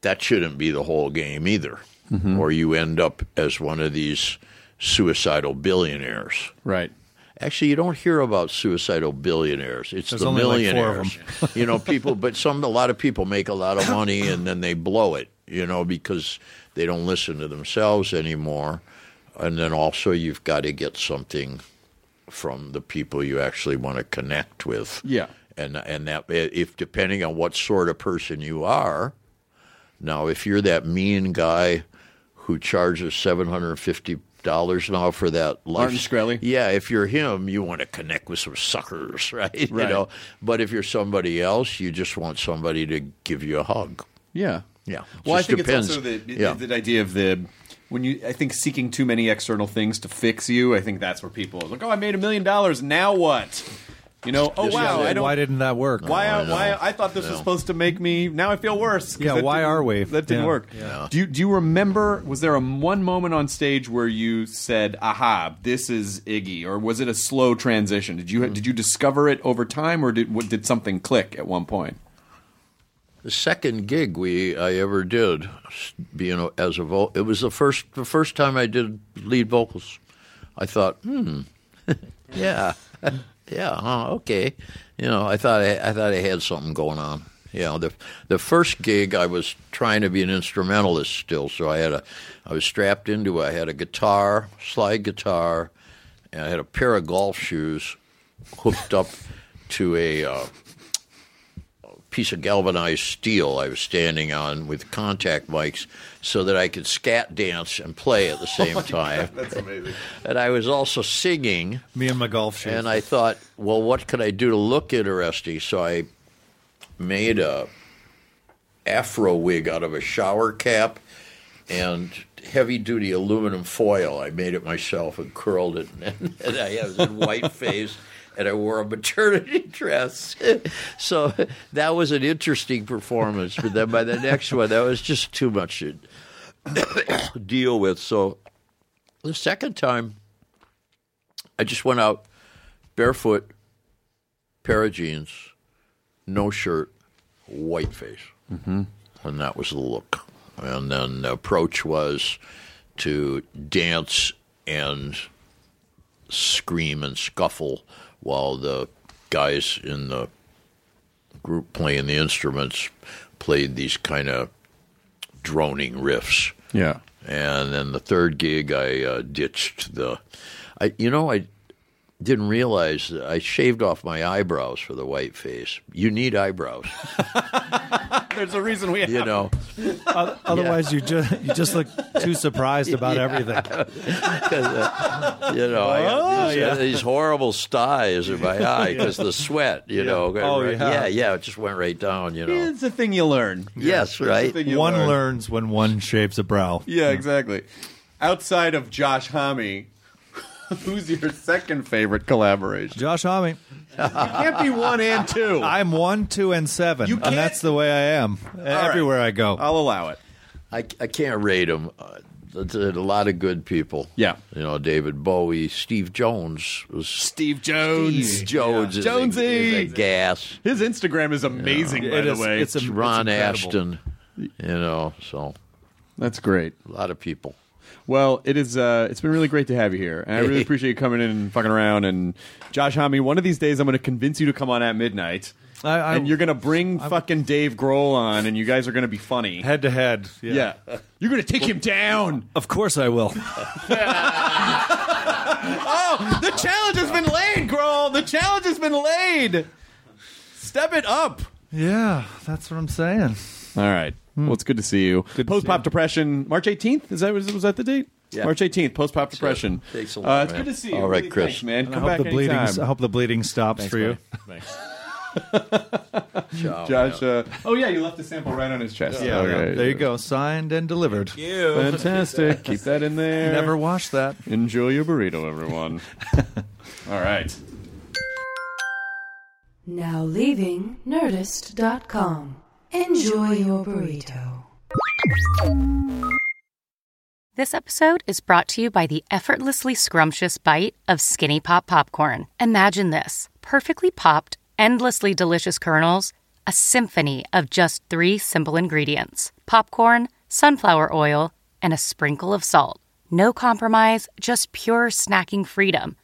that shouldn't be the whole game either, mm-hmm. or you end up as one of these suicidal billionaires. right. Actually, you don't hear about suicidal billionaires. It's There's the like millionaires. of you know, people, but some a lot of people make a lot of money and then they blow it. You know, because they don't listen to themselves anymore. And then also, you've got to get something from the people you actually want to connect with. Yeah. and and that eh, if depending on what sort of person you are. Now, if you're that mean guy who charges seven hundred fifty dollars now for that life, Martin Shkreli? yeah, if you're him, you want to connect with some suckers, right? You know, but if you're somebody else, you just want somebody to give you a hug. Yeah. Yeah. Well, I think depends. it's also the, Yeah. the idea of the when you I think seeking too many external things to fix you. I think that's where people are like, oh, I made a million dollars. Now what? You know? Oh Just wow, I don't. Why didn't that work? why? I I, know. why? I thought this was No. supposed to make me. Now I feel worse. 'cause Yeah, that why didn't- are we? That didn't Yeah. work. Do you do you remember? Was there a one moment on stage where you said, "Aha, this is Iggy," or was it a slow transition? Did you did you discover it over time, or did what, did something click at one point? The second gig we I ever did, being a, as a vo- it was the first the first time I did lead vocals. I thought, hmm, yeah, yeah, huh, okay. You know, I thought I, I thought I had something going on. You know, the the first gig I was trying to be an instrumentalist still, so I had a I was strapped into I had a guitar, slide guitar, and I had a pair of golf shoes hooked up to a. Uh, piece of galvanized steel I was standing on with contact mics so that I could scat dance and play at the same oh time. That's amazing. And I was also singing, Me and my golf shoes. and I thought, well, what could I do to look interesting? So I made a afro wig out of a shower cap and heavy duty aluminum foil. I made it myself and curled it, and, and I was in white face. And I wore a maternity dress, so that was an interesting performance. But then by the next one, that was just too much to deal with. So the second time, I just went out barefoot, pair of jeans, no shirt, white face. Mm-hmm. And that was the look. And then the approach was to dance and scream and scuffle while the guys in the group playing the instruments played these kind of droning riffs. Yeah. And then the third gig, I uh, ditched the. I, you know, I didn't realize that I shaved off my eyebrows for the white face. You need eyebrows, There's a reason we have. you know. Otherwise, you just you just look too surprised about everything. Uh, you know, I oh, these, uh, yeah. these horrible styes in my eye because the sweat. You know, Oh, right- yeah. yeah, yeah, it just went right down. You know, It's a thing you learn. yes, It's right. thing you One learn. learns when one shaves a brow. Yeah, exactly. Outside of Josh Homme, who's your second favorite collaboration? Josh Homme. You can't be one and two. I'm one, two, and seven, You can't- that's the way I am everywhere I go. I'll allow it. I, I can't rate them. Uh, there's a lot of good people. Yeah. you know, David Bowie, Steve Jones was Steve Jones. Steve Jones is, a, Jonesy. is a gas. His Instagram is amazing, by It the is- way. it's a- Ron incredible. Asheton, you know, so That's great. a lot of people. Well, it is. Uh, it's been really great to have you here, and I really appreciate you coming in and fucking around. And Josh Homme, one of these days, I'm going to convince you to come on at midnight. I, I, and you're gonna bring fucking Dave Grohl on, and you guys are gonna be funny. head to head. Yeah, you're gonna take him down. Of course I will. Oh, the challenge has been laid, Grohl. The challenge has been laid. Step it up. yeah, that's what I'm saying. All right. Well, it's good to see you. Good to Post see pop you. depression, March 18th. Is that was, was that the date? Yeah. March 18th. Post pop depression. Takes a Uh, lot, it's man. good to see you. All right, Really, Chris. thanks, man. And Come I hope back the bleeding. anytime. I hope the bleeding stops for you. Ciao, Josh. Uh, oh yeah, you left a sample right on his chest. Yeah, Okay. there you go. Signed and delivered. Fantastic. Keep that in there. Never wash that. Enjoy your burrito, everyone. All right. Now leaving Nerdist.com. Enjoy your burrito. This episode is brought to you by the effortlessly scrumptious bite of Skinny Pop Popcorn. Imagine this perfectly popped, endlessly delicious kernels, a symphony of just three simple ingredients popcorn, sunflower oil, and a sprinkle of salt. No compromise, just pure snacking freedom.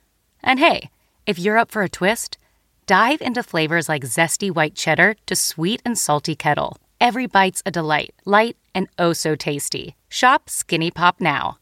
And hey, if you're up for a twist, dive into flavors like zesty white cheddar to sweet and salty kettle. Every bite's a delight, light and oh so tasty. Shop Skinny Pop now.